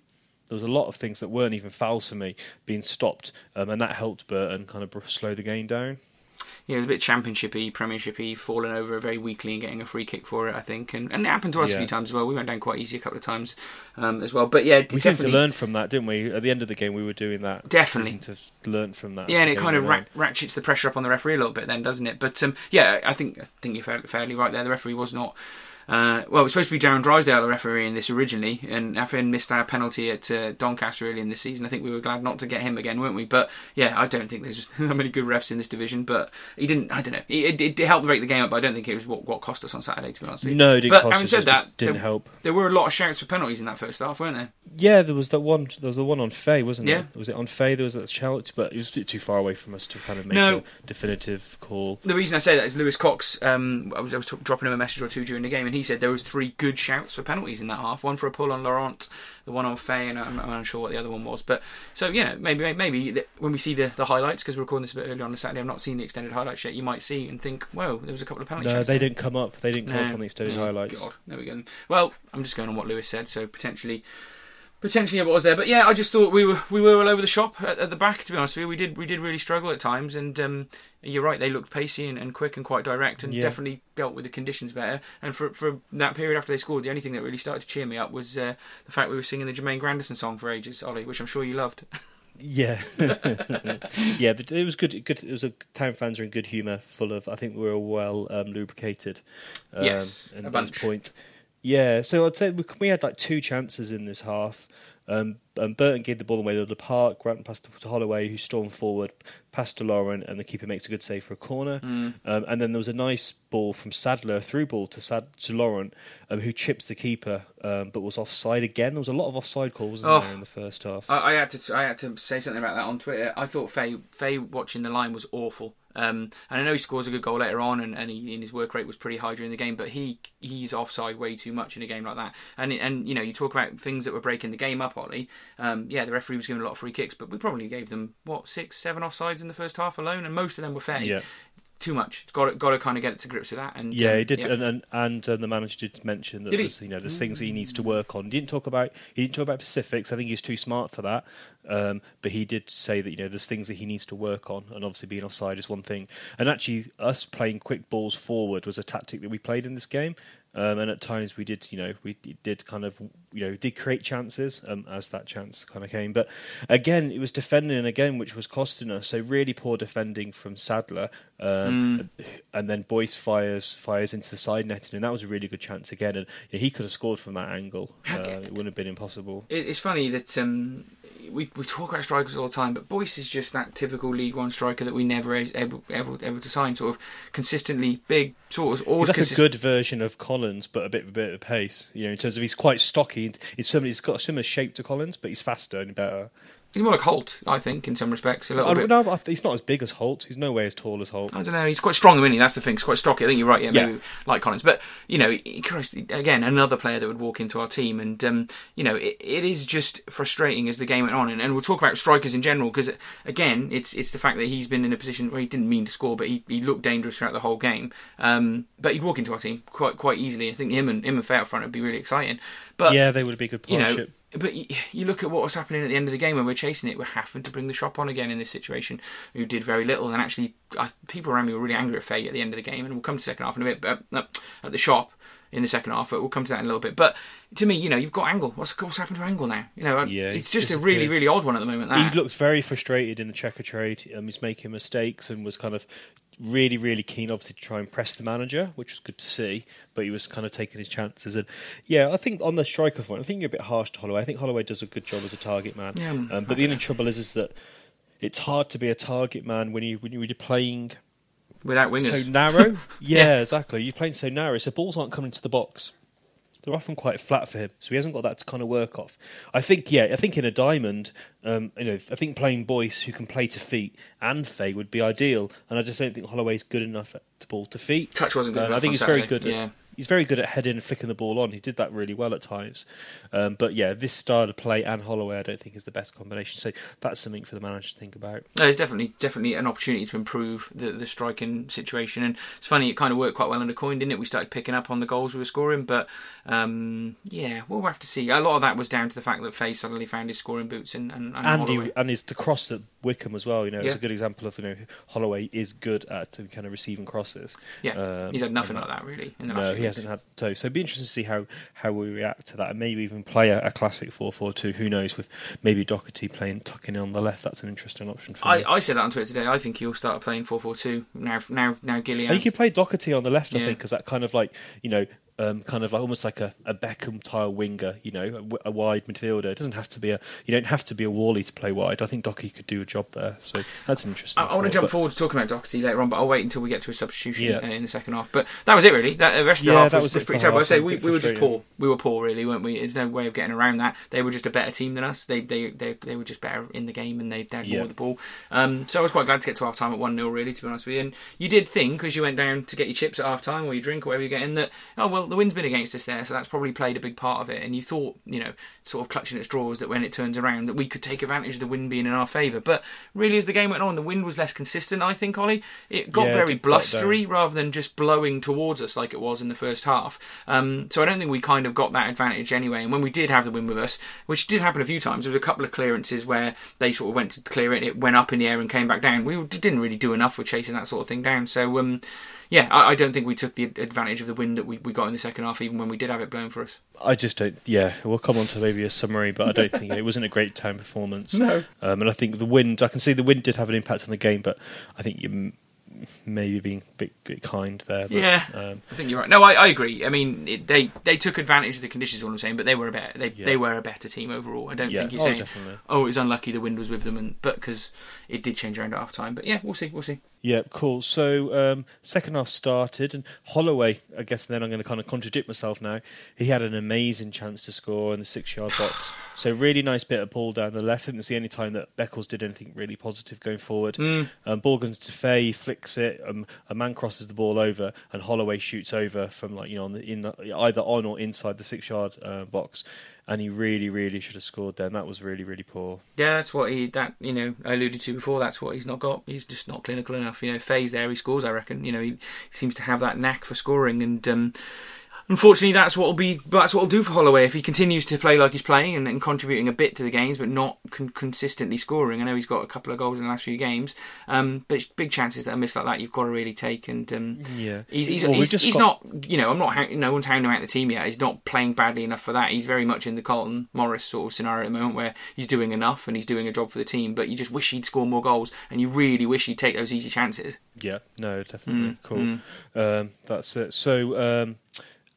There was a lot of things that weren't even fouls for me being stopped, um, and that helped Burton kind of slow the game down. Yeah, it was a bit championshipy, premiershipy, falling over very weakly and getting a free kick for it, I think, and, and it happened to us a few times as well. We went down quite easy a couple of times um, as well, but yeah, We seem to learn from that, didn't we? At the end of the game, we were doing that. Definitely. To learn from that. Yeah, and it kind of ra- ratchets the pressure up on the referee a little bit, then, doesn't it? But um, yeah, I think I think you're fairly right there. The referee was not. Uh, well, it was supposed to be Darren Drysdale, the referee in this originally, and Affin missed our penalty at uh, Doncaster early in this season. I think we were glad not to get him again, weren't we? But yeah, I don't think there's that many good refs in this division. But he didn't. I don't know. It, it, it helped break the game up, but I don't think it was what, what cost us on Saturday. To be honest with you. No, it didn't but having said that, didn't there, help. there were a lot of shouts for penalties in that first half, weren't there? Yeah, there was that one. There was the one on Fay, wasn't Yeah. it? Was it on Fay? There was that shout, but it was a bit too far away from us to kind of make No. a definitive call. The reason I say that is Lewis Cox. Um, I was, I was t- dropping him a message or two during the game, and he said there was three good shouts for penalties in that half. One for a pull on Laurent, the one on Faye, and I'm, I'm unsure what the other one was. But so you know, maybe maybe when we see the, the highlights, because we're recording this a bit earlier on the Saturday, I've not seen the extended highlights yet. You might see and think, whoa, there was a couple of penalty No, they there. didn't come up. They didn't come No. up on the extended Oh, highlights. God, there we go. Well, I'm just going on what Lewis said, so potentially. Potentially what was there, but yeah, I just thought we were we were all over the shop at, at the back. To be honest with you, we did we did really struggle at times, and um, you're right, they looked pacey and, and quick and quite direct, and Yeah. definitely dealt with the conditions better. And for for that period after they scored, the only thing that really started to cheer me up was uh, the fact we were singing the Jermaine Grandison song for ages, Ollie, which I'm sure you loved. Yeah, yeah, but it was good. Good. It was a town fans are in good humour, full of. I think we were well um, lubricated. Um, Yes, at this point. Yeah, so I'd say we, we had like two chances in this half. Um, um, Burton gave the ball away to the park. Grant passed to Holloway, who stormed forward, passed to Laurent, and the keeper makes a good save for a corner. Mm. Um, and then there was a nice ball from Sadler, a through ball to Sad- to Laurent, um, who chips the keeper, um, but was offside again. There was a lot of offside calls Oh. there in the first half. I, I had to I had to say something about that on Twitter. I thought Faye Faye watching the line was awful. Um, and I know he scores a good goal later on, and, and, he, and his work rate was pretty high during the game. But he he's offside way too much in a game like that. And and you know you talk about things that were breaking the game up, Ollie. Um, yeah, the referee was giving a lot of free kicks, but we probably gave them what six, seven offsides in the first half alone, and most of them were fair. yeah. Too much. It's got to, got to kind of get it to grips with that. And Yeah, um, he did, yeah. and and, and uh, the manager did mention that Did he? there's you know there's things he needs to work on. He didn't talk about he didn't talk about Pacifics. I think he's too smart for that. Um, but he did say that you know there's things that he needs to work on, and obviously being offside is one thing. And actually, us playing quick balls forward was a tactic that we played in this game. Um, and at times we did, you know, we did kind of, you know, did create chances um, as that chance kind of came. But again, it was defending again, which was costing us. So really poor defending from Sadler, um, and then Boyce fires fires into the side netting, and that was a really good chance again. And yeah, he could have scored from that angle. Uh, it wouldn't have been impossible. It's funny that um, we we talk about strikers all the time, but Boyce is just that typical League One striker that we never able able, able to sign. Sort of consistently big, sort of always He's like consist- a good version of Collins, but a bit a bit of pace. You know, in terms of he's quite stocky. He's similar. He's got a similar shape to Collins, but he's faster and better. He's more like Holt, I think, in some respects. A little I, bit. no, he's not as big as Holt. He's no way as tall as Holt. I don't know. He's quite strong, isn't he? That's the thing. He's quite stocky. I think you're right. Yeah, Yeah. maybe like Collins, but you know, Christ, again, another player that would walk into our team, and um, you know, it, it is just frustrating as the game went on. And, and we'll talk about strikers in general because again, it's it's the fact that he's been in a position where he didn't mean to score, but he, he looked dangerous throughout the whole game. Um, but he'd walk into our team quite quite easily. I think him and him and Faye up front would be really exciting. But yeah, they would be a good you know, partnership. But you, look at what was happening at the end of the game when we're chasing it. We're having to bring the shop on again in this situation. Who did very little, and actually, I, people around me were really angry at Faye at the end of the game. And we'll come to second half in a bit. But uh, at the shop in the second half, but we'll come to that in a little bit. But to me, you know, you've got Angle. What's what's happened to Angle now? You know, uh, Yeah, it's just a really really odd one at the moment. That He looked very frustrated in the Checkatrade. Um, he's making mistakes and was kind of really, really keen, obviously, to try and press the manager, which was good to see. But he was kind of taking his chances. And yeah, I think on the striker front, I think you're a bit harsh to Holloway. I think Holloway does a good job as a target man. Yeah, um, but the only trouble is, is that it's hard to be a target man when you when you're playing without wingers. so narrow. yeah, Yeah. exactly. You're playing so narrow, so balls aren't coming to the box. They're often quite flat for him, so he hasn't got that to kind of work off. I think, yeah, I think in a diamond, um, you know, I think playing Boyce who can play to feet and Faye would be ideal, and I just don't think Holloway's good enough at to ball to feet. Touch wasn't good enough I think he's very Saturday, good. At, yeah. He's very good at heading and flicking the ball on. He did that really well at times. Um, but yeah, this style of play and Holloway, I don't think is the best combination. So that's something for the manager to think about. No, it's definitely definitely an opportunity to improve the the striking situation, and it's funny it kind of worked quite well under Coyne, didn't it? We started picking up on the goals we were scoring, but um, yeah, we'll have to see. A lot of that was down to the fact that Faye suddenly found his scoring boots and and, and and he, and his the cross at Wycombe as well. You know, it's a good example of you know Holloway is good at uh, kind of receiving crosses. yeah, Um, he's had nothing like that really in the last No, he hasn't had so. So it'd be interesting to see how, how we react to that, and maybe even play a, a classic four four two. Who knows? With maybe Doherty playing tucking in on the left, that's an interesting option for me. I, I said that on Twitter today. I think he'll start playing 4-4-2 now. Now, now Gillian. You could play Doherty on the left, I Yeah. think, because that kind of like you know, um, kind of like almost like a, a Beckham style winger. You know, a wide midfielder. It doesn't have to be a. You don't have to be a Wally to play wide. I think Doherty could do a job there. So that's an interesting. I, I want to jump but- forward to talking about Doherty later on, but I'll wait until we get to a substitution Yeah. uh, in the second half. But that was it, really. That, the rest of the Yeah, half was, was was pretty terrible. I say we, we were just poor. We were poor, really, weren't we? There's no way of getting around that. They were just a better team than us. They they they, they were just better in the game and they, had more Yeah. of the ball. Um, so I was quite glad to get to half time at 1 0, really, to be honest with you. And you did think, because you went down to get your chips at half time or your drink or whatever you're getting, that, oh, well, the wind's been against us there, so that's probably played a big part of it. And you thought, you know, sort of clutching at straws that when it turns around, that we could take advantage of the wind being in our favour. But really, as the game went on, the wind was less consistent, I think, Ollie. It got Yeah, very quiet blustery rather than just blowing towards us like it was in the first half. Um, so I don't think we kind of got that advantage anyway. And when we did have the wind with us, which did happen a few times, there was a couple of clearances where they sort of went to clear it, it went up in the air and came back down. We didn't really do enough with chasing that sort of thing down. So um, yeah, I, I don't think we took the advantage of the wind that we, we got in the second half, even when we did have it blown for us. I just don't. Yeah, we'll come on to maybe a summary, but I don't think it wasn't a great time performance. No. um, and I think the wind. I can see the wind did have an impact on the game, but I think you maybe being a bit, bit kind there. But, Yeah. um, I think you're right. No, I, I agree. I mean, it, they they took advantage of the conditions. What I'm saying, but they were a better they, Yeah. they were a better team overall. I don't yeah. think you're oh, saying definitely. oh it was unlucky the wind was with them, and but because it did change around at half time. But yeah, we'll see, we'll see. Yeah, cool. So um, second half started, and Holloway. I guess then I'm going to kind of contradict myself now. He had an amazing chance to score in the six-yard box. So really nice bit of ball down the left. I think it was the only time that Beckles did anything really positive going forward. Mm. Um, ball goes to Fay, flicks it. Um, a man crosses the ball over, and Holloway shoots over from like you know on the, in the, either on or inside the six-yard uh, box. And he really, really should have scored then. That was really, really poor. Yeah, that's what he that you know I alluded to before. That's what he's not got. He's just not clinical enough. You know, Faye's there, he scores. I reckon. You know, he, seems to have that knack for scoring, and um, unfortunately, that's what will be. That's what will do for Holloway if he continues to play like he's playing and, and contributing a bit to the games, but not con- consistently scoring. I know he's got a couple of goals in the last few games, um, but big chances that are missed like that, you've got to really take. And um, Yeah, He's he's, Well, he's, he's got- not you know I'm not no one's hounding him out the team yet. He's not playing badly enough for that. He's very much in the Carlton Morris sort of scenario at the moment where he's doing enough and he's doing a job for the team. But you just wish he'd score more goals and you really wish he'd take those easy chances. Yeah, no, definitely. Mm, cool. Um, that's it. So, um,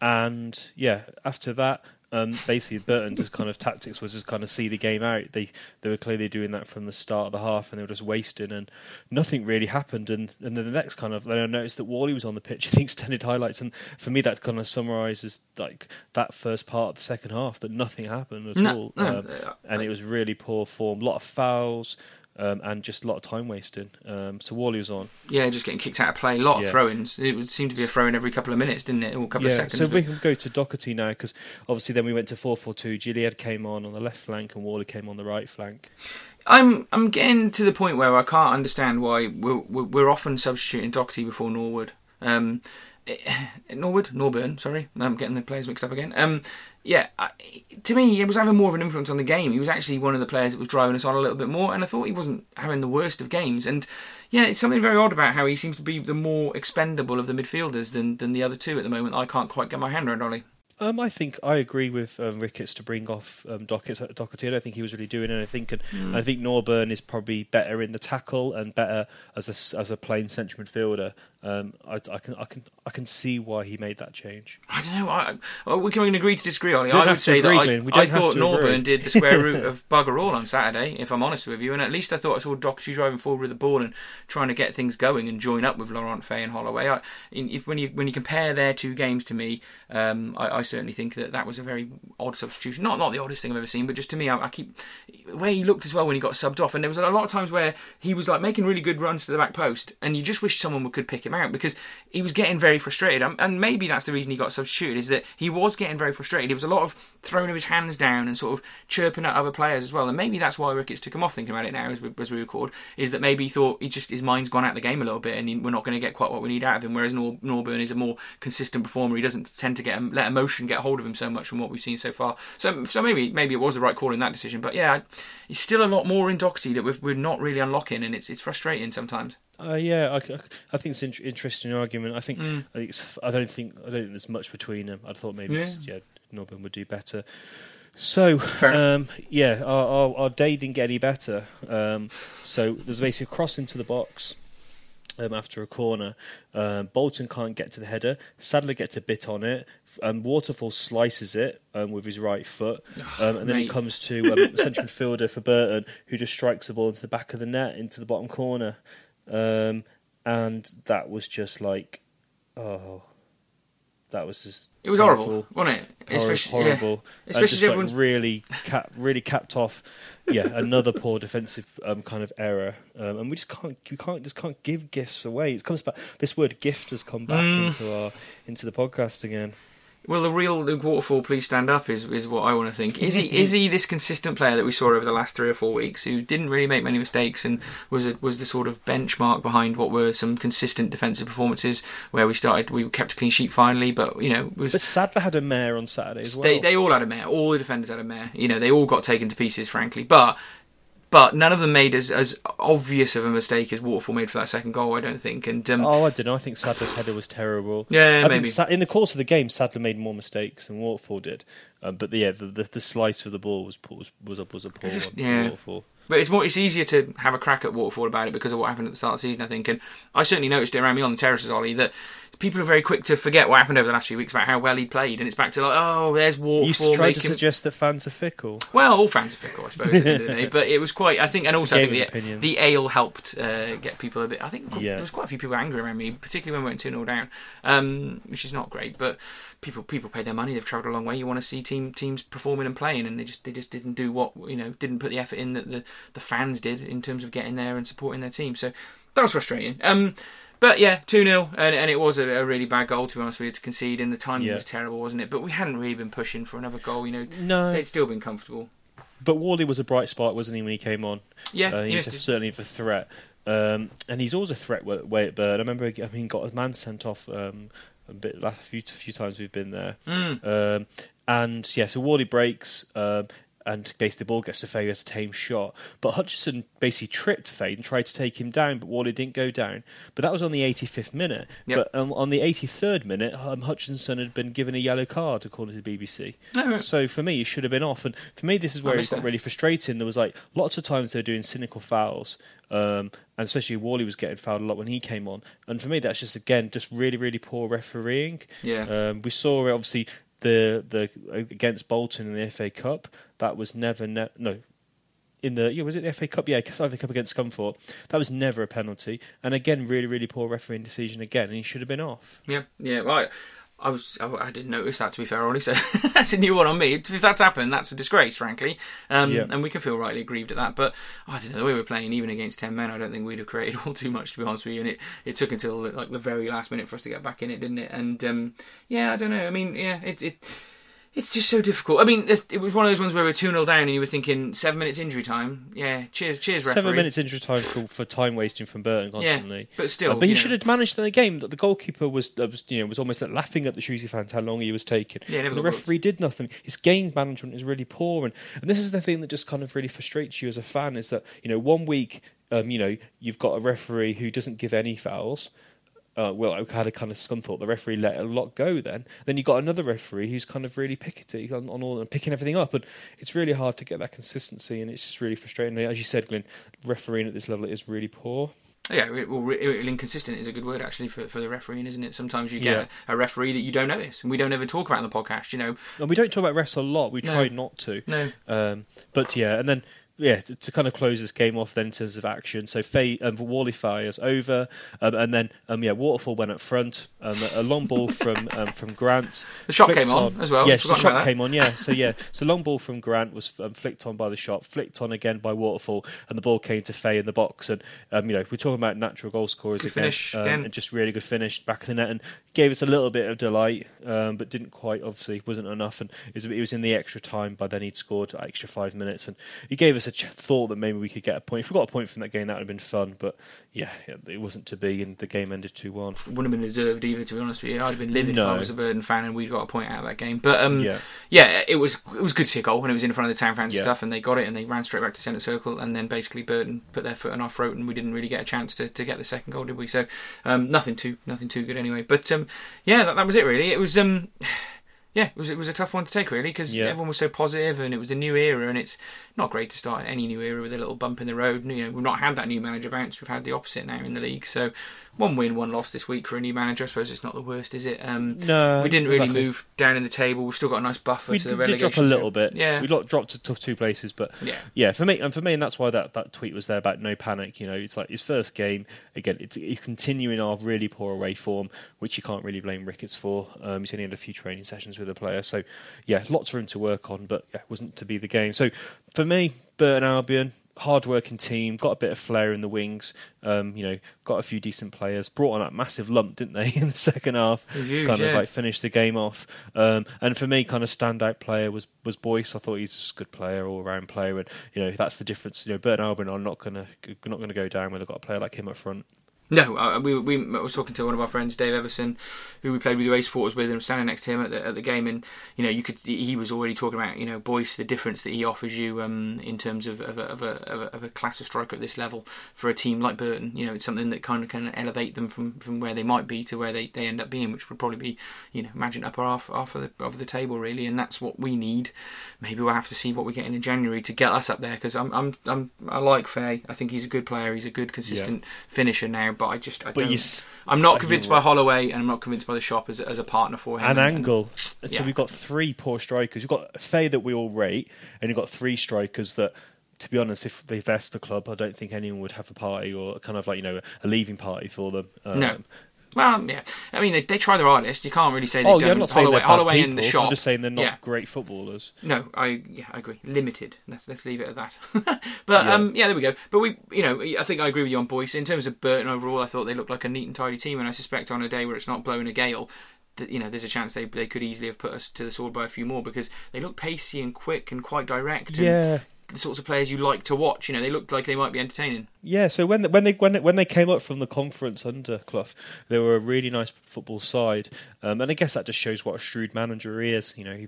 and yeah, after that, Um, basically, Burton just kind of tactics was just kind of see the game out. They they were clearly doing that from the start of the half, and they were just wasting, and nothing really happened. And and then the next kind of, then I noticed that Whalley was on the pitch. I think extended highlights, and for me that kind of summarises like that first part of the second half that nothing happened at No, all, no, um, uh, and it was really poor form. A lot of fouls. Um, and just a lot of time wasting. Um, so Whalley was on. Yeah, just getting kicked out of play. A lot of Yeah. throw-ins. It would seem to be a throw-in every couple of minutes, didn't it? Or a couple of seconds. So we can go to Doherty now because obviously then we went to four four two. Gilliead came on on the left flank and Whalley came on the right flank. I'm I'm getting to the point where I can't understand why we're we're, often substituting Doxy before Norwood. Um, Norwood, Norburn. Sorry, I'm getting the players mixed up again. Um, yeah, I, to me, he was having more of an influence on the game. He was actually one of the players that was driving us on a little bit more, and I thought he wasn't having the worst of games. And yeah, it's something very odd about how he seems to be the more expendable of the midfielders than than the other two at the moment. I can't quite get my hand around Ollie. Um, I think I agree with um, Ricketts to bring off um, Dockett, Doherty. I don't think he was really doing anything, and Hmm. I think Norburn is probably better in the tackle and better as a as a plain central midfielder. Um, I, I can I can I can see why he made that change. I don't know. I, I- we can agree to disagree, Ollie. I would say agree, that I, I thought Norburn did the square root of bugger all on Saturday. If I'm honest with you, and at least I thought I saw Docherty driving forward with the ball and trying to get things going and join up with Laurent Fay and Holloway. I, in, if when you when you compare their two games to me, um, I, I certainly think that that was a very odd substitution. Not not the oddest thing I've ever seen, but just to me, I, I keep where he looked as well when he got subbed off, and there was a lot of times where he was like making really good runs to the back post, and you just wish someone could pick him out because he was getting very frustrated, and, maybe that's the reason he got substituted is that he was getting very frustrated. There was a lot of throwing of his hands down and sort of chirping at other players as well, and maybe that's why Ricketts took him off. Thinking about it now as we, as we record, is that maybe he thought he just his mind's gone out of the game a little bit, and he, we're not going to get quite what we need out of him. Whereas Nor, Norburn is a more consistent performer. He doesn't tend to get um, let emotion get hold of him so much from what we've seen so far. So so maybe maybe it was the right call in that decision. But yeah, it's still a lot more in Docherty that we're, we're not really unlocking, and it's it's frustrating sometimes. Uh, yeah, I, I- I think it's an interesting argument. I think, Mm. I think I don't think I don't think there's much between them. I thought maybe yeah, yeah Norburn would do better. So um, yeah, our, our, our day didn't get any better. Um, so there's basically a cross into the box. Um, after a corner, um, Bolton can't get to the header. Sadler gets a bit on it. Um, Waterfall slices it um, with his right foot, um, and then Mate. it comes to um, central midfielder for Burton, who just strikes the ball into the back of the net, into the bottom corner, um, and that was just like, oh, that was just It was painful, horrible, wasn't it? horrible, Especially, horrible, yeah. Especially just as like really cap, really capped off. Yeah, another poor defensive um, kind of error, um, and we just can't, we can't, just can't give gifts away. It comes back. This word "gift" has come back Mm. into our into the podcast again. Well, the real Luke Waterfall, please stand up, is is what I want to think. Is he is he this consistent player that we saw over the last three or four weeks, who didn't really make many mistakes and was a, was the sort of benchmark behind what were some consistent defensive performances where we started, we kept a clean sheet finally, but you know was But Sadler had a mare on Saturday as well. they they all had a mare. All the defenders had a mare. You know, they all got taken to pieces, frankly. But but none of them made as as obvious of a mistake as Waterfall made for that second goal. I don't think. And um, Oh, I don't know. I think Sadler's header was terrible. Yeah, I maybe. Think in the course of the game, Sadler made more mistakes than Waterfall did. Um, but the, yeah, the, the the slice of the ball was was was a was a poor just- one. yeah. Waterfall. But it's more it's easier to have a crack at Waterfall about it because of what happened at the start of the season, I think. And I certainly noticed it around me on the terraces, Ollie, that people are very quick to forget what happened over the last few weeks about how well he played, and it's back to like, oh, there's You Waterfall tried to suggest that fans are fickle. Well, all fans are fickle, I suppose, at the end day. But it was quite. I think, and also I think the, the ale helped uh, get people a bit. I think Yeah. there was quite a few people angry around me, particularly when we went two 0 down, um, which is not great. But people people pay their money; they've travelled a long way. You want to see team teams performing and playing, and they just they just didn't do what you know didn't put the effort in that the the fans did in terms of getting there and supporting their team. So that was frustrating. Um, but yeah, 2 0, and, and it was a, a really bad goal, to be honest with you, to concede, and the timing Yeah. was terrible, wasn't it? But we hadn't really been pushing for another goal, you know. No, They'd still been comfortable. but Whalley was a bright spot, wasn't he, when he came on? Yeah, Uh, he he was certainly a threat, um, and he's always a threat wa- way at Bird. I remember, I mean, got a man sent off um, a bit last few few times we've been there, Mm. um, and yeah, so Whalley breaks. Um, and basically, the ball gets to Faye who has a tame shot. But Hutchinson basically tripped Faye and tried to take him down, but Whalley didn't go down. But that was on the 85th minute. Yep. But um, on the 83rd minute, um, Hutchinson had been given a yellow card, according to the BBC. No, right. So for me, he should have been off. And for me, this is where it got that. really frustrating. There was like lots of times they were doing cynical fouls, um, and especially Whalley was getting fouled a lot when he came on. And for me, that's just again just really, really poor refereeing. Yeah. Um, we saw it obviously the the against Bolton in the FA Cup, that was never ne- no. In the yeah, was it the FA Cup? Yeah, FA Cup against Scunthorpe. That was never a penalty, and again, really, really poor refereeing decision again, and he should have been off. Yeah, yeah. Well, I was I, I, didn't notice that to be fair, Ollie. So that's a new one on me. If that's happened, that's a disgrace, frankly. Um, yeah. And we can feel rightly aggrieved at that. But oh, I don't know the way we're playing, even against ten men. I don't think we'd have created all too much, to be honest with you. And it, it took until like the very last minute for us to get back in it, didn't it? And um, yeah, I don't know. I mean, yeah, it it it's just so difficult. I mean, it, was one of those ones where we're 2 0 down and you were thinking, seven minutes injury time. Yeah, cheers, cheers, referee. Seven minutes injury time for, for time wasting from Burton constantly. Yeah, but still. Uh, but he know. should have managed the game. That the goalkeeper was, uh, was you know, was almost like laughing at the Shrewsbury fans how long he was taking. Yeah, the referee did nothing. His game management is really poor. And, and this is the thing that just kind of really frustrates you as a fan is that, you know, one week, um, you know, you've got a referee who doesn't give any fouls uh, well, I had a kind of Scunthorpe. The referee let a lot go. Then, then you got another referee who's kind of really pickety on, on all and picking everything up, and it's really hard to get that consistency, and it's just really frustrating. As you said, Glenn, refereeing at this level is really poor. Yeah, well, inconsistent is a good word actually for, for the refereeing, isn't it? Sometimes you get yeah. a referee that you don't notice, and we don't ever talk about in the podcast, you know. And we don't talk about refs a lot. We no. try not to. No. Um, but yeah, and then yeah, to, to, kind of close this game off then in terms of action. So Faye, um, Whalley fires over, um, and then um, yeah, Waterfall went up front. Um, a long ball from um, from Grant. The shot came on, on, as well. Yes, the shot came on. Yeah, so yeah, so long ball from Grant was um, flicked on by the shot, flicked on again by Waterfall, and the ball came to Faye in the box. And you know, we're talking about natural goal scorers good again, finish again, and just really good finish back in the net, and gave us a little bit of delight, but didn't quite. Obviously, wasn't enough, and it was, it was in the extra time. By then, he'd scored extra five minutes, and he gave us a ch- thought that maybe we could get a point. If we got a point from that game, that would have been fun. But yeah, it wasn't to be, and the game ended two one. Wouldn't have been deserved either, to be honest with you. I'd have been livid no. if I was a Burton fan and we'd got a point out of that game. But um, yeah. yeah, it was it was good to see a goal when it was in front of the town fans yeah. and stuff, and they got it and they ran straight back to centre circle, and then basically Burton put their foot on our throat, and we didn't really get a chance to, to get the second goal, did we? So um, nothing too nothing too good anyway. But um, yeah, that, that was it really. It was um, yeah, it was it was a tough one to take really because yeah. everyone was so positive and it was a new era and it's not great to start any new era with a little bump in the road. You know, we've not had that new manager bounce. We've had the opposite now in the league. So one win, one loss this week for a new manager. I suppose it's not the worst, is it? Um, no, we didn't really exactly. move down in the table. We've still got a nice buffer we to the relegation. did drop a little bit. Yeah, we dropped to two places, but yeah, yeah. For me, and for me, and that's why that, that tweet was there about no panic. You know, it's like his first game again. It's, it's continuing our really poor away form, which you can't really blame Ricketts for. Um, he's only had a few training sessions with the player, so yeah, lots for him to work on. But yeah, wasn't to be the game. So for me, Burton Albion, hard-working team, got a bit of flair in the wings. Um, you know, got a few decent players. Brought on that massive lump, didn't they, in the second half? Huge, kind yeah. of like finish the game off. Um, and for me, kind of standout player was was Boyce. I thought he's a good player, all-round player, and you know that's the difference. You know, Burton Albion are not gonna not gonna go down when they've got a player like him up front. No, uh, we, we were talking to one of our friends, Dave Everson, who we played with the race supporters with, and standing next to him at the, at the game, and you know, you could he was already talking about you know Boyce, the difference that he offers you um, in terms of of a, of, a, of, a, of a class of striker at this level for a team like Burton. You know, it's something that kind of can elevate them from, from where they might be to where they, they end up being, which would probably be you know imagine upper half half of the of the table really, and that's what we need. Maybe we'll have to see what we get in in January to get us up there because I'm I'm I'm I like Faye. I think he's a good player. He's a good consistent yeah. finisher now, but I just I but don't I'm not convinced by Holloway, and I'm not convinced by the shop as, as a partner for him. An and, angle. And, yeah. So we've got three poor strikers. You've got Faye that we all rate, and you've got three strikers that to be honest, if they left the club, I don't think anyone would have a party or kind of like you know a leaving party for them. Um, no. Well, yeah. I mean, they, they try their hardest. You can't really say they oh, don't. Yeah, I'm not Holloway, saying Holloway in the shop. I'm just saying they're not yeah. great footballers. No, I yeah, I agree. Limited. Let's let's leave it at that. but yeah. um, yeah, there we go. But we, you know, I think I agree with you on Boyce in terms of Burton overall. I thought they looked like a neat and tidy team, and I suspect on a day where it's not blowing a gale, that you know there's a chance they they could easily have put us to the sword by a few more because they look pacey and quick and quite direct. And yeah, the sorts of players you like to watch. You know, they looked like they might be entertaining. Yeah. So when when they when when they came up from the conference under Clough, they were a really nice football side, um, and I guess that just shows what a shrewd manager he is. You know, he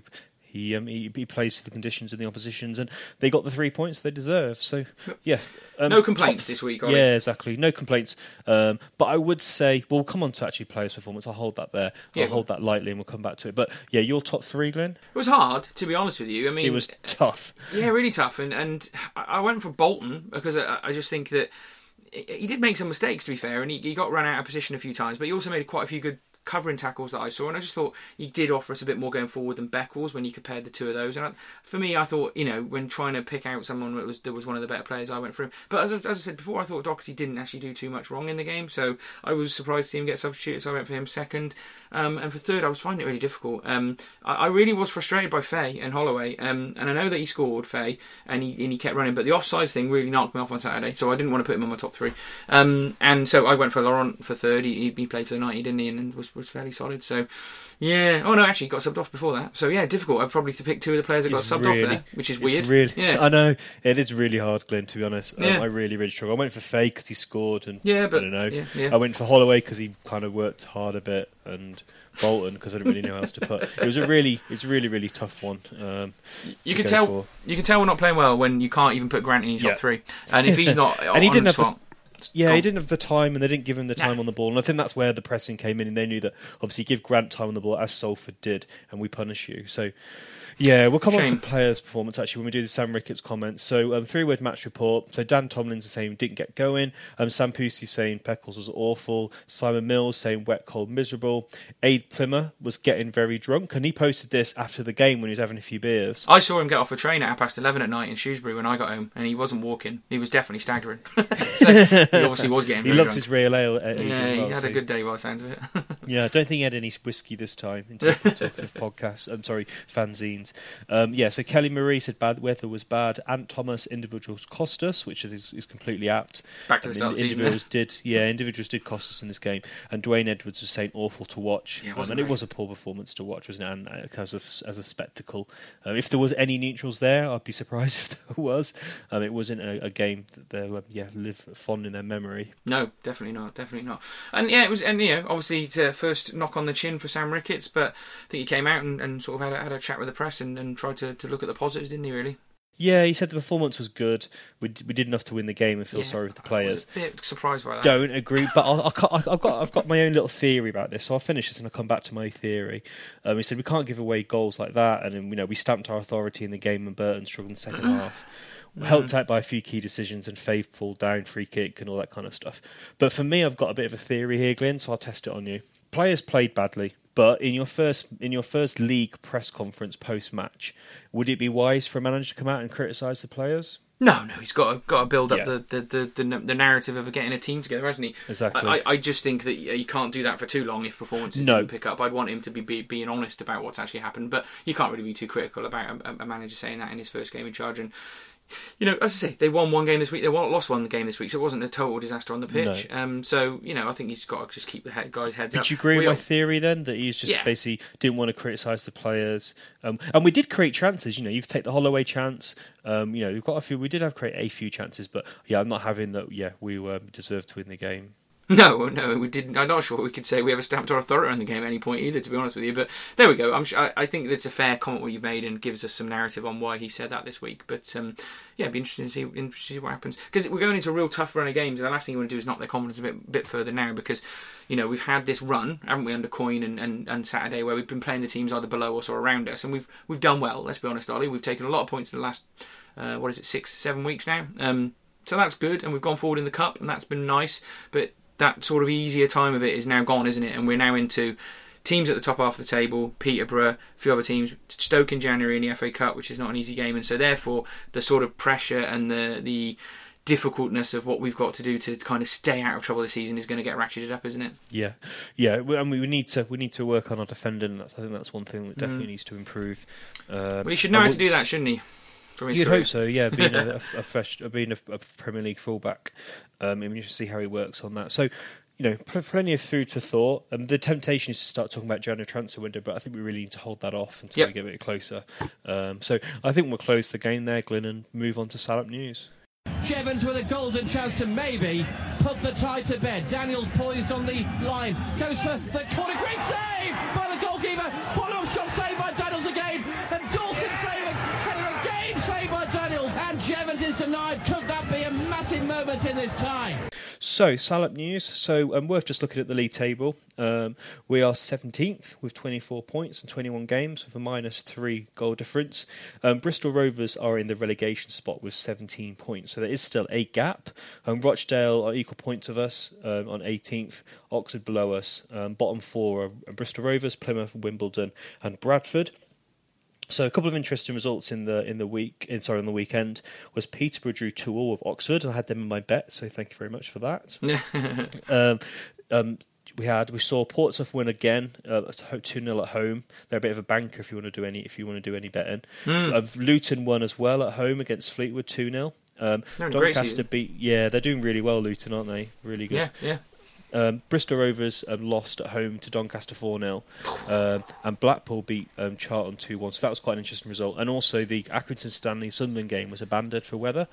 he, um, he, he plays to the conditions and the oppositions, and they got the three points they deserve. So yeah, um, no complaints top, this week. yeah, exactly, no complaints. Um, but I would say, well, we'll come on to actually players' performance. I'll hold that there. I'll hold that lightly, and we'll come back to it. But yeah, your top three, Glenn. It was hard to be honest with you. I mean, it was tough. Yeah, really tough. And and I went for Bolton because I, I just think that he did make some mistakes to be fair, and he, he got run out of position a few times, but he also made quite a few good covering tackles that I saw, and I just thought he did offer us a bit more going forward than Beckles when you compared the two of those. And I, for me, I thought you know when trying to pick out someone that was that was one of the better players, I went for him. But as, I- as I said before, I thought Docherty didn't actually do too much wrong in the game, so I was surprised to see him get substituted. So I went for him second, um, and for third, I was finding it really difficult. Um, I, I really was frustrated by Fay and Holloway, um, and I know that he scored Fay and he and he kept running, but the offside thing really knocked me off on Saturday, so I didn't want to put him on my top three. Um, and so I went for Laurent for third. He, he played for the ninety, didn't he, and was was fairly solid. So yeah. Oh no, actually got subbed off before that. So yeah, difficult. I'd probably pick two of the players that got It's subbed really- off there, which is weird. really, yeah. I know it is really hard, Glenn. To be honest, Um, Yeah. I really, really struggle. I went for Faye because he scored, and Yeah, but- I don't know. yeah, yeah. I went for Holloway because he kind of worked hard a bit, and Bolton because I didn't really know how else to put. It was a really, it's really, really tough one. Um, You can tell. for. You can tell we're not playing well when you can't even put Grant in your top Yeah. three, and if he's not And he didn't have the- spot, Yeah, he didn't have the time, and they didn't give him the time Nah. on the ball. And I think that's where the pressing came in, and they knew that obviously give Grant time on the ball as Salford did, and we punish you. So, yeah, we'll come on to players' performance actually when we do the Sam Ricketts comments. So, um, three word match report. So, Dan Tomlin's is saying didn't get going. Um, Sam Pusey saying Beckles was awful. Simon Mills saying wet, cold, miserable. Aid Plimmer was getting very drunk, and he posted this after the game when he was having a few beers. I saw him get off a train at half past eleven at night in Shrewsbury when I got home, and he wasn't walking. He was definitely staggering. so he obviously was getting. He loves drunk. his real ale. uh, Yeah, he well, had so- a good day by the sounds of it. Yeah, I don't think he had any whiskey this time in terms of podcasts. I'm sorry, fanzines. Um, yeah, so Kelly Marie said bad weather was bad. Ant Thomas individuals cost us, which is, is completely apt. Back to the start individuals did, yeah, individuals did cost us in this game. And Dwayne Edwards was saying awful to watch, Yeah, it um, and it was a poor performance to watch, wasn't it? And uh, as a, as a spectacle, um, if there was any neutrals there, I'd be surprised if there was. Um, it wasn't a, a game that they were yeah live fond in their memory. No, definitely not. Definitely not. And yeah, it was. And you know, obviously, it's a first knock on the chin for Sam Ricketts, but I think he came out and, and sort of had a, had a chat with the press and, and tried to, to look at the positives, didn't he? Really. Yeah, he said the performance was good. We, d- we did enough to win the game and feel Yeah, sorry for the I players. was a bit surprised by that. Don't agree, but I'll, I'll, I've got I've got my own little theory about this, so I'll finish this and I'll come back to my theory. Um, he said we can't give away goals like that, and then, you know we stamped our authority in the game, and Burton struggled in the second half. Helped mm. out by a few key decisions and Faith fall down, free kick, and all that kind of stuff. But for me, I've got a bit of a theory here, Glenn, so I'll test it on you. Players played badly, but in your first in your first league press conference post match, would it be wise for a manager to come out and criticise the players? No, no, he's got to, got to build up Yeah. the, the, the, the, narrative of getting a team together, hasn't he? Exactly. I, I- just think that you can't do that for too long if performances No. didn't pick up. I'd want him to be, be being honest about what's actually happened, but you can't really be too critical about a, a manager saying that in his first game in charge. And you know, as I say, they won one game this week. They won, lost one game this week, so it wasn't a total disaster on the pitch. Um, so you know, I think he's got to just keep the head, guys' heads up. Did you agree We with my all- theory then that he's just Yeah. basically didn't want to criticise the players? Um, and we did create chances. You know, you could take the Holloway chance. Um, you know, we've got a few. We did have create a few chances, but yeah, I'm not having that. Yeah, we were deserved to win the game. No, no, we didn't. I'm not sure we could say we ever stamped our authority on the game at any point either. To be honest with you, but there we go. I'm sure, I, I think that's a fair comment what you've made and gives us some narrative on why he said that this week. But um, yeah, it'd be interesting to see, interesting to see what happens because we're going into a real tough run of games, and the last thing you want to do is knock their confidence a bit bit further now because you know we've had this run, haven't we, under Coyne and, and, and Saturday where we've been playing the teams either below us or around us, and we've we've done well. Let's be honest, Ollie. We've taken a lot of points in the last uh, what is it, six, seven weeks now. Um, so that's good, and we've gone forward in the cup, and that's been nice. But that sort of easier time of it is now gone, isn't it? And we're now into teams at the top half of the table, Peterborough, a few other teams, Stoke in January in the FA Cup, which is not an easy game, and so therefore the sort of pressure and the the difficultness of what we've got to do to kind of stay out of trouble this season is going to get ratcheted up, isn't it? Yeah, yeah. mean, we need to we need to work on our defending. That's, I think that's one thing that definitely needs to improve. Um, Well, he should know how we'll- to do that, shouldn't he? From his You'd career. hope so, yeah. Being a, a, a fresh, being a, a Premier League fullback, um, and you should see how he works on that. So, you know, pl- plenty of food for thought. Um, the temptation is to start talking about January transfer window, but I think we really need to hold that off until Yep. we get a bit closer. Um, so, I think we'll close the game there, Glyn, and move on to Salop News. Jevons with a golden chance to maybe put the tie to bed. Daniels poised on the line, goes for the corner. Great save by the goalkeeper. Follow-up shot saved by Daniels again. And Dawson moment in this tie? So, Salop news. So, um, worth just looking at the league table. Um, we are 17th with 24 points and 21 games with a minus three goal difference. Um, Bristol Rovers are in the relegation spot with 17 points, so there is still a gap. Um, Rochdale are equal points of us um, on 18th, Oxford below us. Um, bottom four are Bristol Rovers, Plymouth, Wimbledon, and Bradford. So a couple of interesting results in the in the week, in, sorry, on the weekend was Peterborough drew two all with Oxford. I had them in my bet, so thank you very much for that. um, um, we had we saw Portsmouth win again, uh, two 0 at home. They're a bit of a banker if you want to do any if you want to do any betting. Mm. Uh, Luton won as well at home against Fleetwood two 0 um, Doncaster beat yeah they're doing really well Luton aren't they really good yeah yeah um, Bristol Rovers um, lost at home to Doncaster 4 0, um, and Blackpool beat um, Charlton 2 1. So that was quite an interesting result. And also, the Accrington Stanley Sunderland game was abandoned for weather.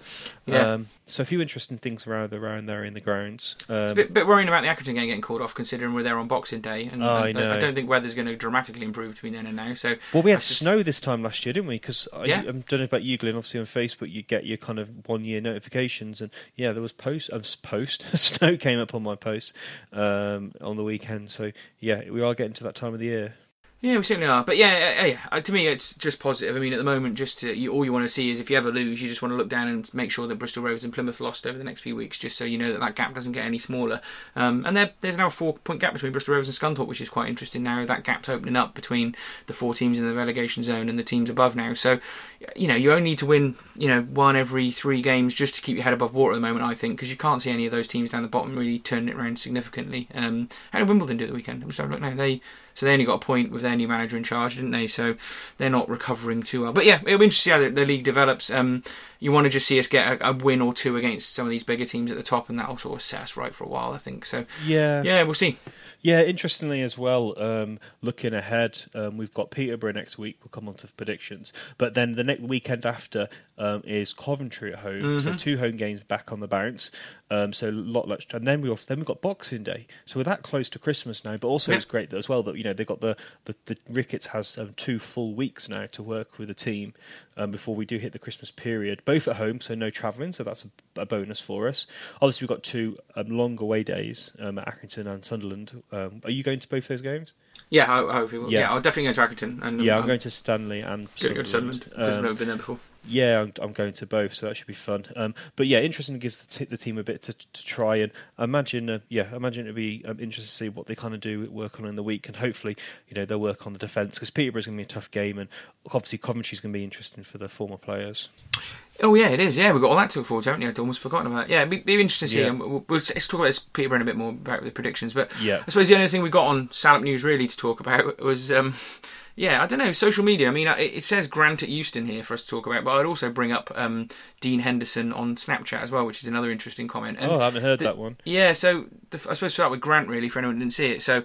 Yeah. Um, so, a few interesting things around around there in the grounds. it's a bit, bit, worrying about the Accrington game getting called off, considering we're there on Boxing Day. And I know. I don't think weather's going to dramatically improve between then and now. So well, we had just- snow this time last year, didn't we? Because Yeah. I, I don't know about you, Glenn. Obviously, on Facebook, you get your kind of one year notifications, and yeah, there was post. Um, post snow came up on my post um, on the weekend. So yeah, we are getting to that time of the year. Yeah, we certainly are. But yeah, uh, yeah, uh, to me, it's just positive. I mean, at the moment, just to, you, all you want to see is if you ever lose, you just want to look down and make sure that Bristol Rovers and Plymouth lost over the next few weeks, just so you know that that gap doesn't get any smaller. Um, and there, there's now a four-point gap between Bristol Rovers and Scunthorpe, which is quite interesting now. That gap's opening up between the four teams in the relegation zone and the teams above now. So, you know, you only need to win, you know, one every three games just to keep your head above water at the moment, I think, because you can't see any of those teams down the bottom really turning it around significantly. Um, how did Wimbledon do the weekend? I'm sorry, look now. They so they only got a point with their new manager in charge, didn't they? So they're not recovering too well. But yeah, it'll be interesting to see how the, the league develops. Um, you want to just see us get a, a win or two against some of these bigger teams at the top, and that'll sort of set us right for a while, I think. So Yeah, yeah, we'll see. Yeah, interestingly as well, um, looking ahead, um, we've got Peterborough next week. We'll come on to predictions. But then the next weekend after um, is Coventry at home. So two home games back on the bounce. Um, so a lot. And then we off, then we've got Boxing Day. So we're that close to Christmas now. But also Yeah. it's great that as well that you know they've got the the, the Ricketts has um, two full weeks now to work with the team um, before we do hit the Christmas period. Both at home, so no travelling. So that's a, a bonus for us. Obviously we've got two um, long away days um, at Accrington and Sunderland. Um, are you going to both those games? Yeah, I, I hope we will. Yeah. Yeah. I'll definitely go to Accrington. And Yeah, um, I'm going to Stanley and to go to Sunderland because I've never been there before. Yeah, I'm, I'm going to both, so that should be fun. Um, but yeah, interesting gives the, t- the team a bit to, to try and imagine. Uh, yeah, imagine it'd be um, interesting to see what they kind of do work on in the week, and hopefully, you know, they'll work on the defence because Peterborough's going to be a tough game, and obviously Coventry's going to be interesting for the former players. Oh yeah, it is. Yeah, we've got all that to look forward to, haven't you? I'd almost forgotten about that. Yeah, it'd be, be interesting to see. Yeah. We'll, we'll, let's talk about this Peterborough in a bit more about the predictions. But Yeah. I suppose the only thing we got on Salop News really to talk about was, um, yeah, I don't know, social media. I mean, it, says Grant at Euston here for us to talk about, but I'd also bring up um, Dean Henderson on Snapchat as well, which is another interesting comment. And oh, I haven't heard the- that one. Yeah, so the, I suppose start with Grant really for anyone who didn't see it. So.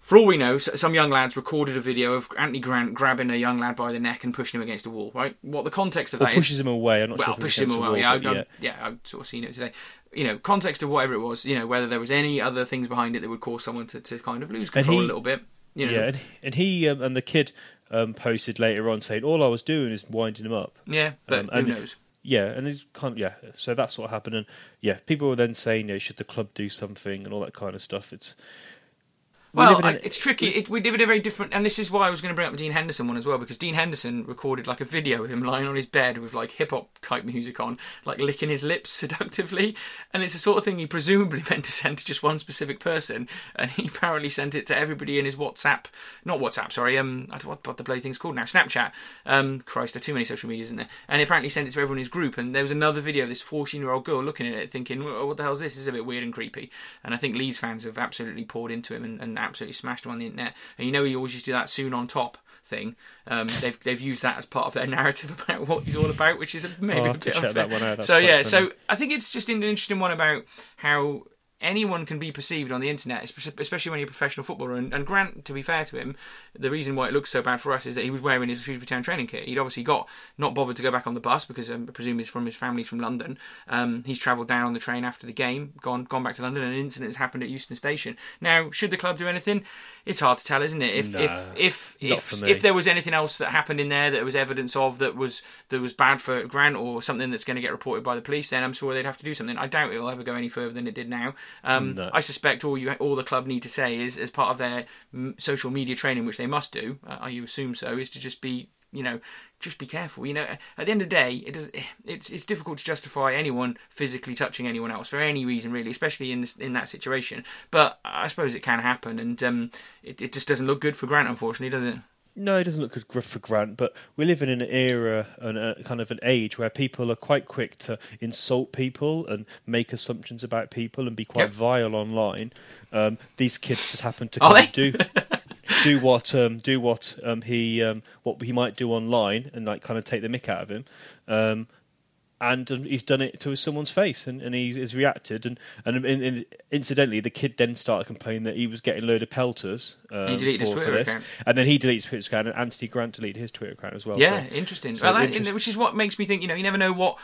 For all we know, some young lads recorded a video of Anthony Grant grabbing a young lad by the neck and pushing him against a wall. Right? What the context of Or that is? pushes him away. I'm not well, sure. pushes him away. Yeah, I've, I've- yeah, I've sort of seen it today. You know, context of whatever it was. You know, whether there was any other things behind it that would cause someone to, to kind of lose control he- a little bit. You know, yeah, and, and he um, and the kid um, posted later on saying all I was doing is winding him up. yeah, but Um, who and- knows? Yeah, and it's kind of, yeah. So that's what happened, and yeah, people were then saying, you know, should the club do something and all that kind of stuff. It's we Well, live in I, a- it's tricky. It, we live in a very different, and this is why I was going to bring up the Dean Henderson one as well, because Dean Henderson recorded like a video of him lying on his bed with like hip hop type music on, like licking his lips seductively, and it's the sort of thing he presumably meant to send to just one specific person, and he apparently sent it to everybody in his WhatsApp, not WhatsApp, sorry, um, I don't know what, what the bloody thing's called now, Snapchat. Um, Christ, there are too many social medias, isn't there? And he apparently sent it to everyone in his group, and there was another video of this 14 year old girl looking at it, thinking, "Whoa, what the hell is this? This is a bit weird and creepy. And I think Leeds fans have absolutely poured into him and, and absolutely smashed him on the internet. And you know, he always used to do that soon on top thing. Um, they've they've used that as part of their narrative about what he's all about, which is maybe a bit unfair. that one out. That's So yeah, funny. so I think it's just an interesting one about how anyone can be perceived on the internet, especially when you're a professional footballer. And, and, Grant, to be fair to him, the reason why it looks so bad for us is that he was wearing his Shrewsbury Town training kit. He'd obviously got not bothered to go back on the bus because um, I presume he's from his family from London. Um, he's travelled down on the train after the game, gone gone back to London, and an incident has happened at Euston Station. Now, should the club do anything? It's hard to tell, isn't it? If no, if if if, if there was anything else that happened in there that was evidence of that was that was bad for Grant or something that's going to get reported by the police, then I'm sure they'd have to do something. I doubt it'll ever go any further than it did now. Um, no. I suspect all you all the club need to say is, as part of their social media training, which they must do, uh, you assume so, is to just be you know, just be careful. You know, at the end of the day, it does. It's it's difficult to justify anyone physically touching anyone else for any reason, really, especially in this, in that situation. But I suppose it can happen, and um, it it just doesn't look good for Grant, unfortunately, does it? No, it doesn't look good for Grant, but we live in an era and a kind of an age where people are quite quick to insult people and make assumptions about people and be quite yep. vile online. Um, these kids just happen to kind of do do what um, do what um, he um, what he might do online and like kind of take the mick out of him. And he's done it to someone's face, and, and he has reacted. And, and, and, incidentally, the kid then started complaining that he was getting a load of pelters. Um, he deleted for, his Twitter account, and then he deleted his Twitter account, and Anthony Grant deleted his Twitter account as well. Yeah, so, interesting. So well, that, which is what makes me think. You know, you never know what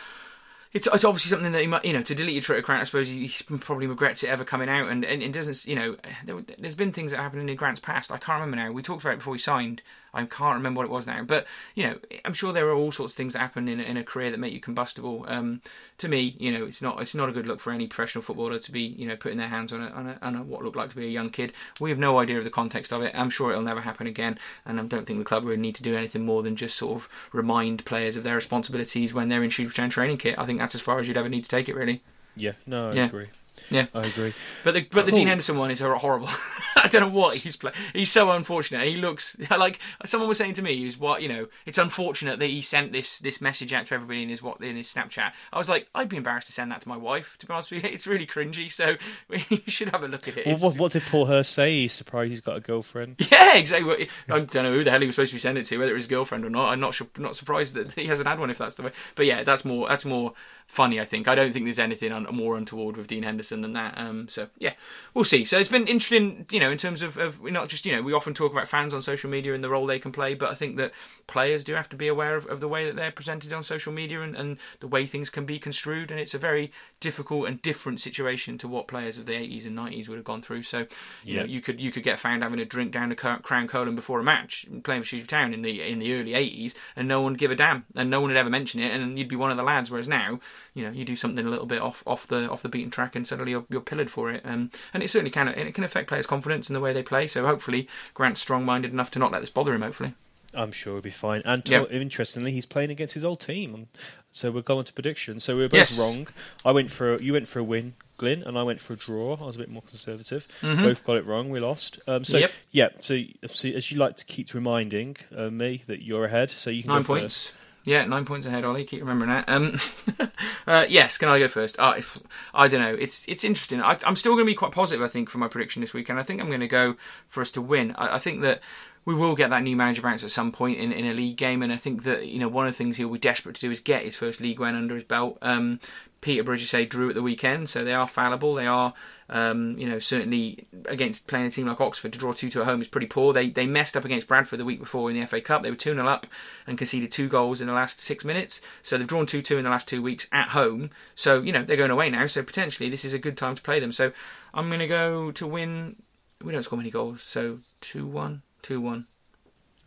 it's, it's obviously something that he might, you know, to delete your Twitter account. I suppose he probably regrets it ever coming out, and, and it doesn't, you know, there, has been things that happened in Grant's past. I can't remember now. We talked about it before he signed I can't remember what it was now, but you know, I'm sure there are all sorts of things that happen in, in a career that make you combustible. Um, to me, you know, it's not it's not a good look for any professional footballer to be you know putting their hands on a, on, a, on a, what looked like to be a young kid. We have no idea of the context of it. I'm sure it'll never happen again, and I don't think the club really need to do anything more than just sort of remind players of their responsibilities when they're in Shrewsbury training kit. I think that's as far as you'd ever need to take it, really. Yeah, no, I yeah. agree. Yeah, I agree. But the but cool. the Dean Henderson one is horrible. I don't know what he's playing. He's so unfortunate. He looks like someone was saying to me, "Is what you know? It's unfortunate that he sent this this message out to everybody in his what in his Snapchat." I was like, I'd be embarrassed to send that to my wife. To be honest with you, it's really cringy. So you should have a look at it. Well, what, what, did Paul Hurst say? He's surprised he's got a girlfriend. Yeah, exactly. I don't know who the hell he was supposed to be sending it to, whether it was his girlfriend or not. I'm not sure, not surprised that he hasn't had one if that's the way. But yeah, that's more that's more funny. I think I don't think there's anything un- more untoward with Dean Henderson than that. Um, so yeah, we'll see. So it's been interesting, you know, in terms of, of not just you know we often talk about fans on social media and the role they can play, but I think that players do have to be aware of, of the way that they're presented on social media and, and the way things can be construed. And it's a very difficult and different situation to what players of the 80s and 90s would have gone through. So you yeah. know you could you could get found having a drink down a Crown Colon before a match, playing for Shrewsbury Town in the in the early 80s, and no one would give a damn, and no one would ever mention it, and you'd be one of the lads. Whereas now you know you do something a little bit off off the off the beaten track, and suddenly you're, you're pillared for it. Um, and it certainly can it can affect players' confidence in the way they play. So hopefully Grant's strong-minded enough to not let this bother him. Hopefully. I'm sure he'll be fine. And yep. interestingly, he's playing against his old team. So we're going to predictions. So we are both yes. wrong. I went for a, you went for a win, Glyn, and I went for a draw. I was a bit more conservative. Mm-hmm. Both got it wrong. We lost. Um, so yep. yeah. So, so, as you like to keep reminding uh, me that you're ahead, so you can nine go points. First. Yeah, nine points ahead, Ollie. Keep remembering that. Um, uh, yes, can I go first? Uh, if, I don't know. It's it's interesting. I, am still going to be quite positive, I think, for my prediction this week, and I think I'm going to go for us to win. I, I think that we will get that new manager bounce at some point in, in a league game, and I think that you know one of the things he'll be desperate to do is get his first league win under his belt. Um, Peterborough, you say, drew at the weekend, so they are fallible. They are, um, you know, certainly against playing a team like Oxford to draw 2 2 at home is pretty poor. They they messed up against Bradford the week before in the FA Cup. They were 2 0 up and conceded two goals in the last six minutes. So they've drawn 2 2 in the last two weeks at home. So, you know, they're going away now. So potentially this is a good time to play them. So I'm going to go to win. We don't score many goals. So 2 1. 2 1.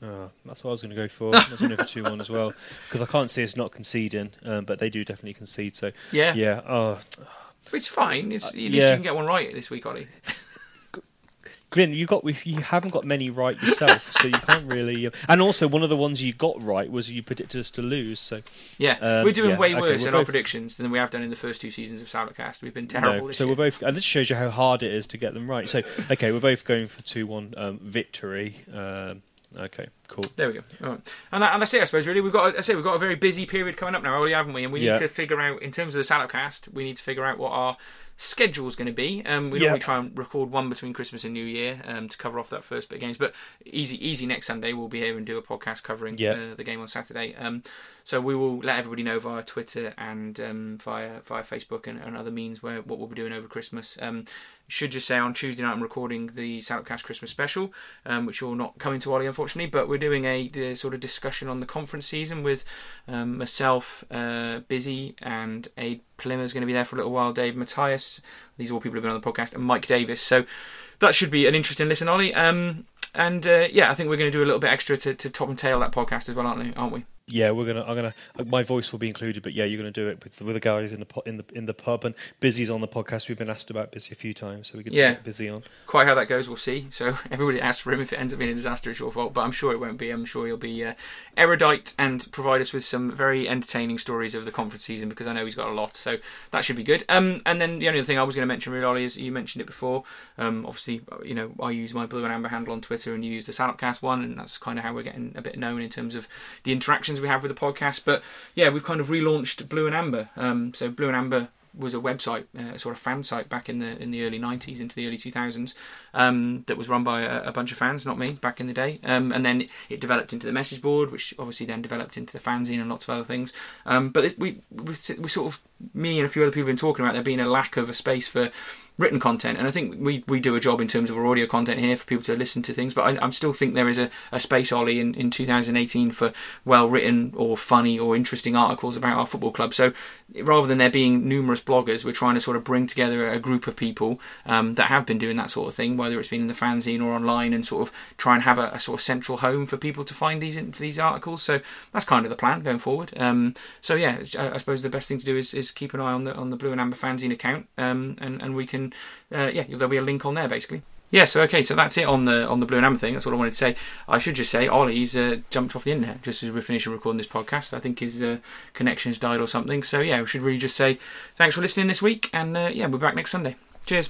Oh, that's what I was going to go for. I was going to go for two one as well because I can't see us not conceding, um, but they do definitely concede. So yeah, yeah. Oh, it's fine. It's, uh, at least yeah. you can get one right this week, Ollie. Glyn, you got you haven't got many right yourself, so you can't really. Uh, and also, one of the ones you got right was you predicted us to lose. So yeah, um, we're doing yeah, way worse okay, in both... our predictions than we have done in the first two seasons of Salopcast. We've been terrible. No, so year. we're both, and this shows you how hard it is to get them right. So okay, we're both going for two one um, victory. Um, Okay, Cool. There we go. All right. And, that, and that's it, I suppose. Really, we've got. I say we've got a very busy period coming up now, Ollie, haven't we? And we need Yeah. to figure out, in terms of the Salop Cast, we need to figure out what our schedule's going to be. Um, we Yeah. normally try and record one between Christmas and New Year um, to cover off that first bit of games. But easy, easy. Next Sunday, we'll be here and do a podcast covering Yeah. uh, the game on Saturday. Um, so we will let everybody know via Twitter and um, via via Facebook and, and other means where what we'll be doing over Christmas. Should just say on Tuesday night I'm recording the Salopcast Christmas special, um, which will not coming to, Ollie unfortunately, but we're doing a, uh, sort of discussion on the conference season with um, myself, uh, Busy, and Aid Plimmer's going to be there for a little while. Dave Matthias, these are all people who've been on the podcast, and Mike Davis. So that should be an interesting listen, Ollie. Um, and uh, yeah, I think we're going to do a little bit extra to, to top and tail that podcast as well, aren't we? Aren't we? Yeah, we're gonna. I'm gonna. My voice will be included, but yeah, you're gonna do it with with the guys in the po- in the in the pub and Busy's on the podcast. We've been asked about Busy a few times, so we can Yeah. get Busy on. quite how that goes, we'll see. So everybody asks for him. If it ends up being a disaster, it's your fault. But I'm sure it won't be. I'm sure he'll be uh, erudite and provide us with some very entertaining stories of the conference season because I know he's got a lot. So that should be good. Um, and then the only other thing I was going to mention, really, Ollie, is you mentioned it before. Um, obviously, you know, I use my blue and amber handle on Twitter, and you use the Salopcast one, and that's kind of how we're getting a bit known in terms of the interactions we have with the podcast. But yeah, we've kind of relaunched Blue and Amber. Um, so Blue and Amber was a website, uh, sort of fan site back in the in the early '90s into the early 2000s, um, that was run by a, a bunch of fans, not me, back in the day. Um, and then it developed into the message board, which obviously then developed into the fanzine and lots of other things. Um, but it, we, we we sort of me and a few other people have been talking about there being a lack of a space for written content, and I think we, we do a job in terms of our audio content here for people to listen to things. But I, I still think there is a, a space, Ollie, in, in 2018 for well written or funny or interesting articles about our football club. So rather than there being numerous bloggers, we're trying to sort of bring together a group of people um, that have been doing that sort of thing, whether it's been in the fanzine or online, and sort of try and have a, a sort of central home for people to find these these articles. So that's kind of the plan going forward. Um, so yeah, I, I suppose the best thing to do is, is keep an eye on the on the Blue and Amber fanzine account, um, and and we can uh, yeah, there'll be a link on there basically. Yeah, so okay, so that's it on the on the blue and amber thing. That's all I wanted to say. I should just say Ollie's uh, jumped off the internet just as we're finishing recording this podcast. I think his uh, connection's died or something. So yeah, we should really just say thanks for listening this week, and uh, yeah, we'll be back next Sunday. Cheers.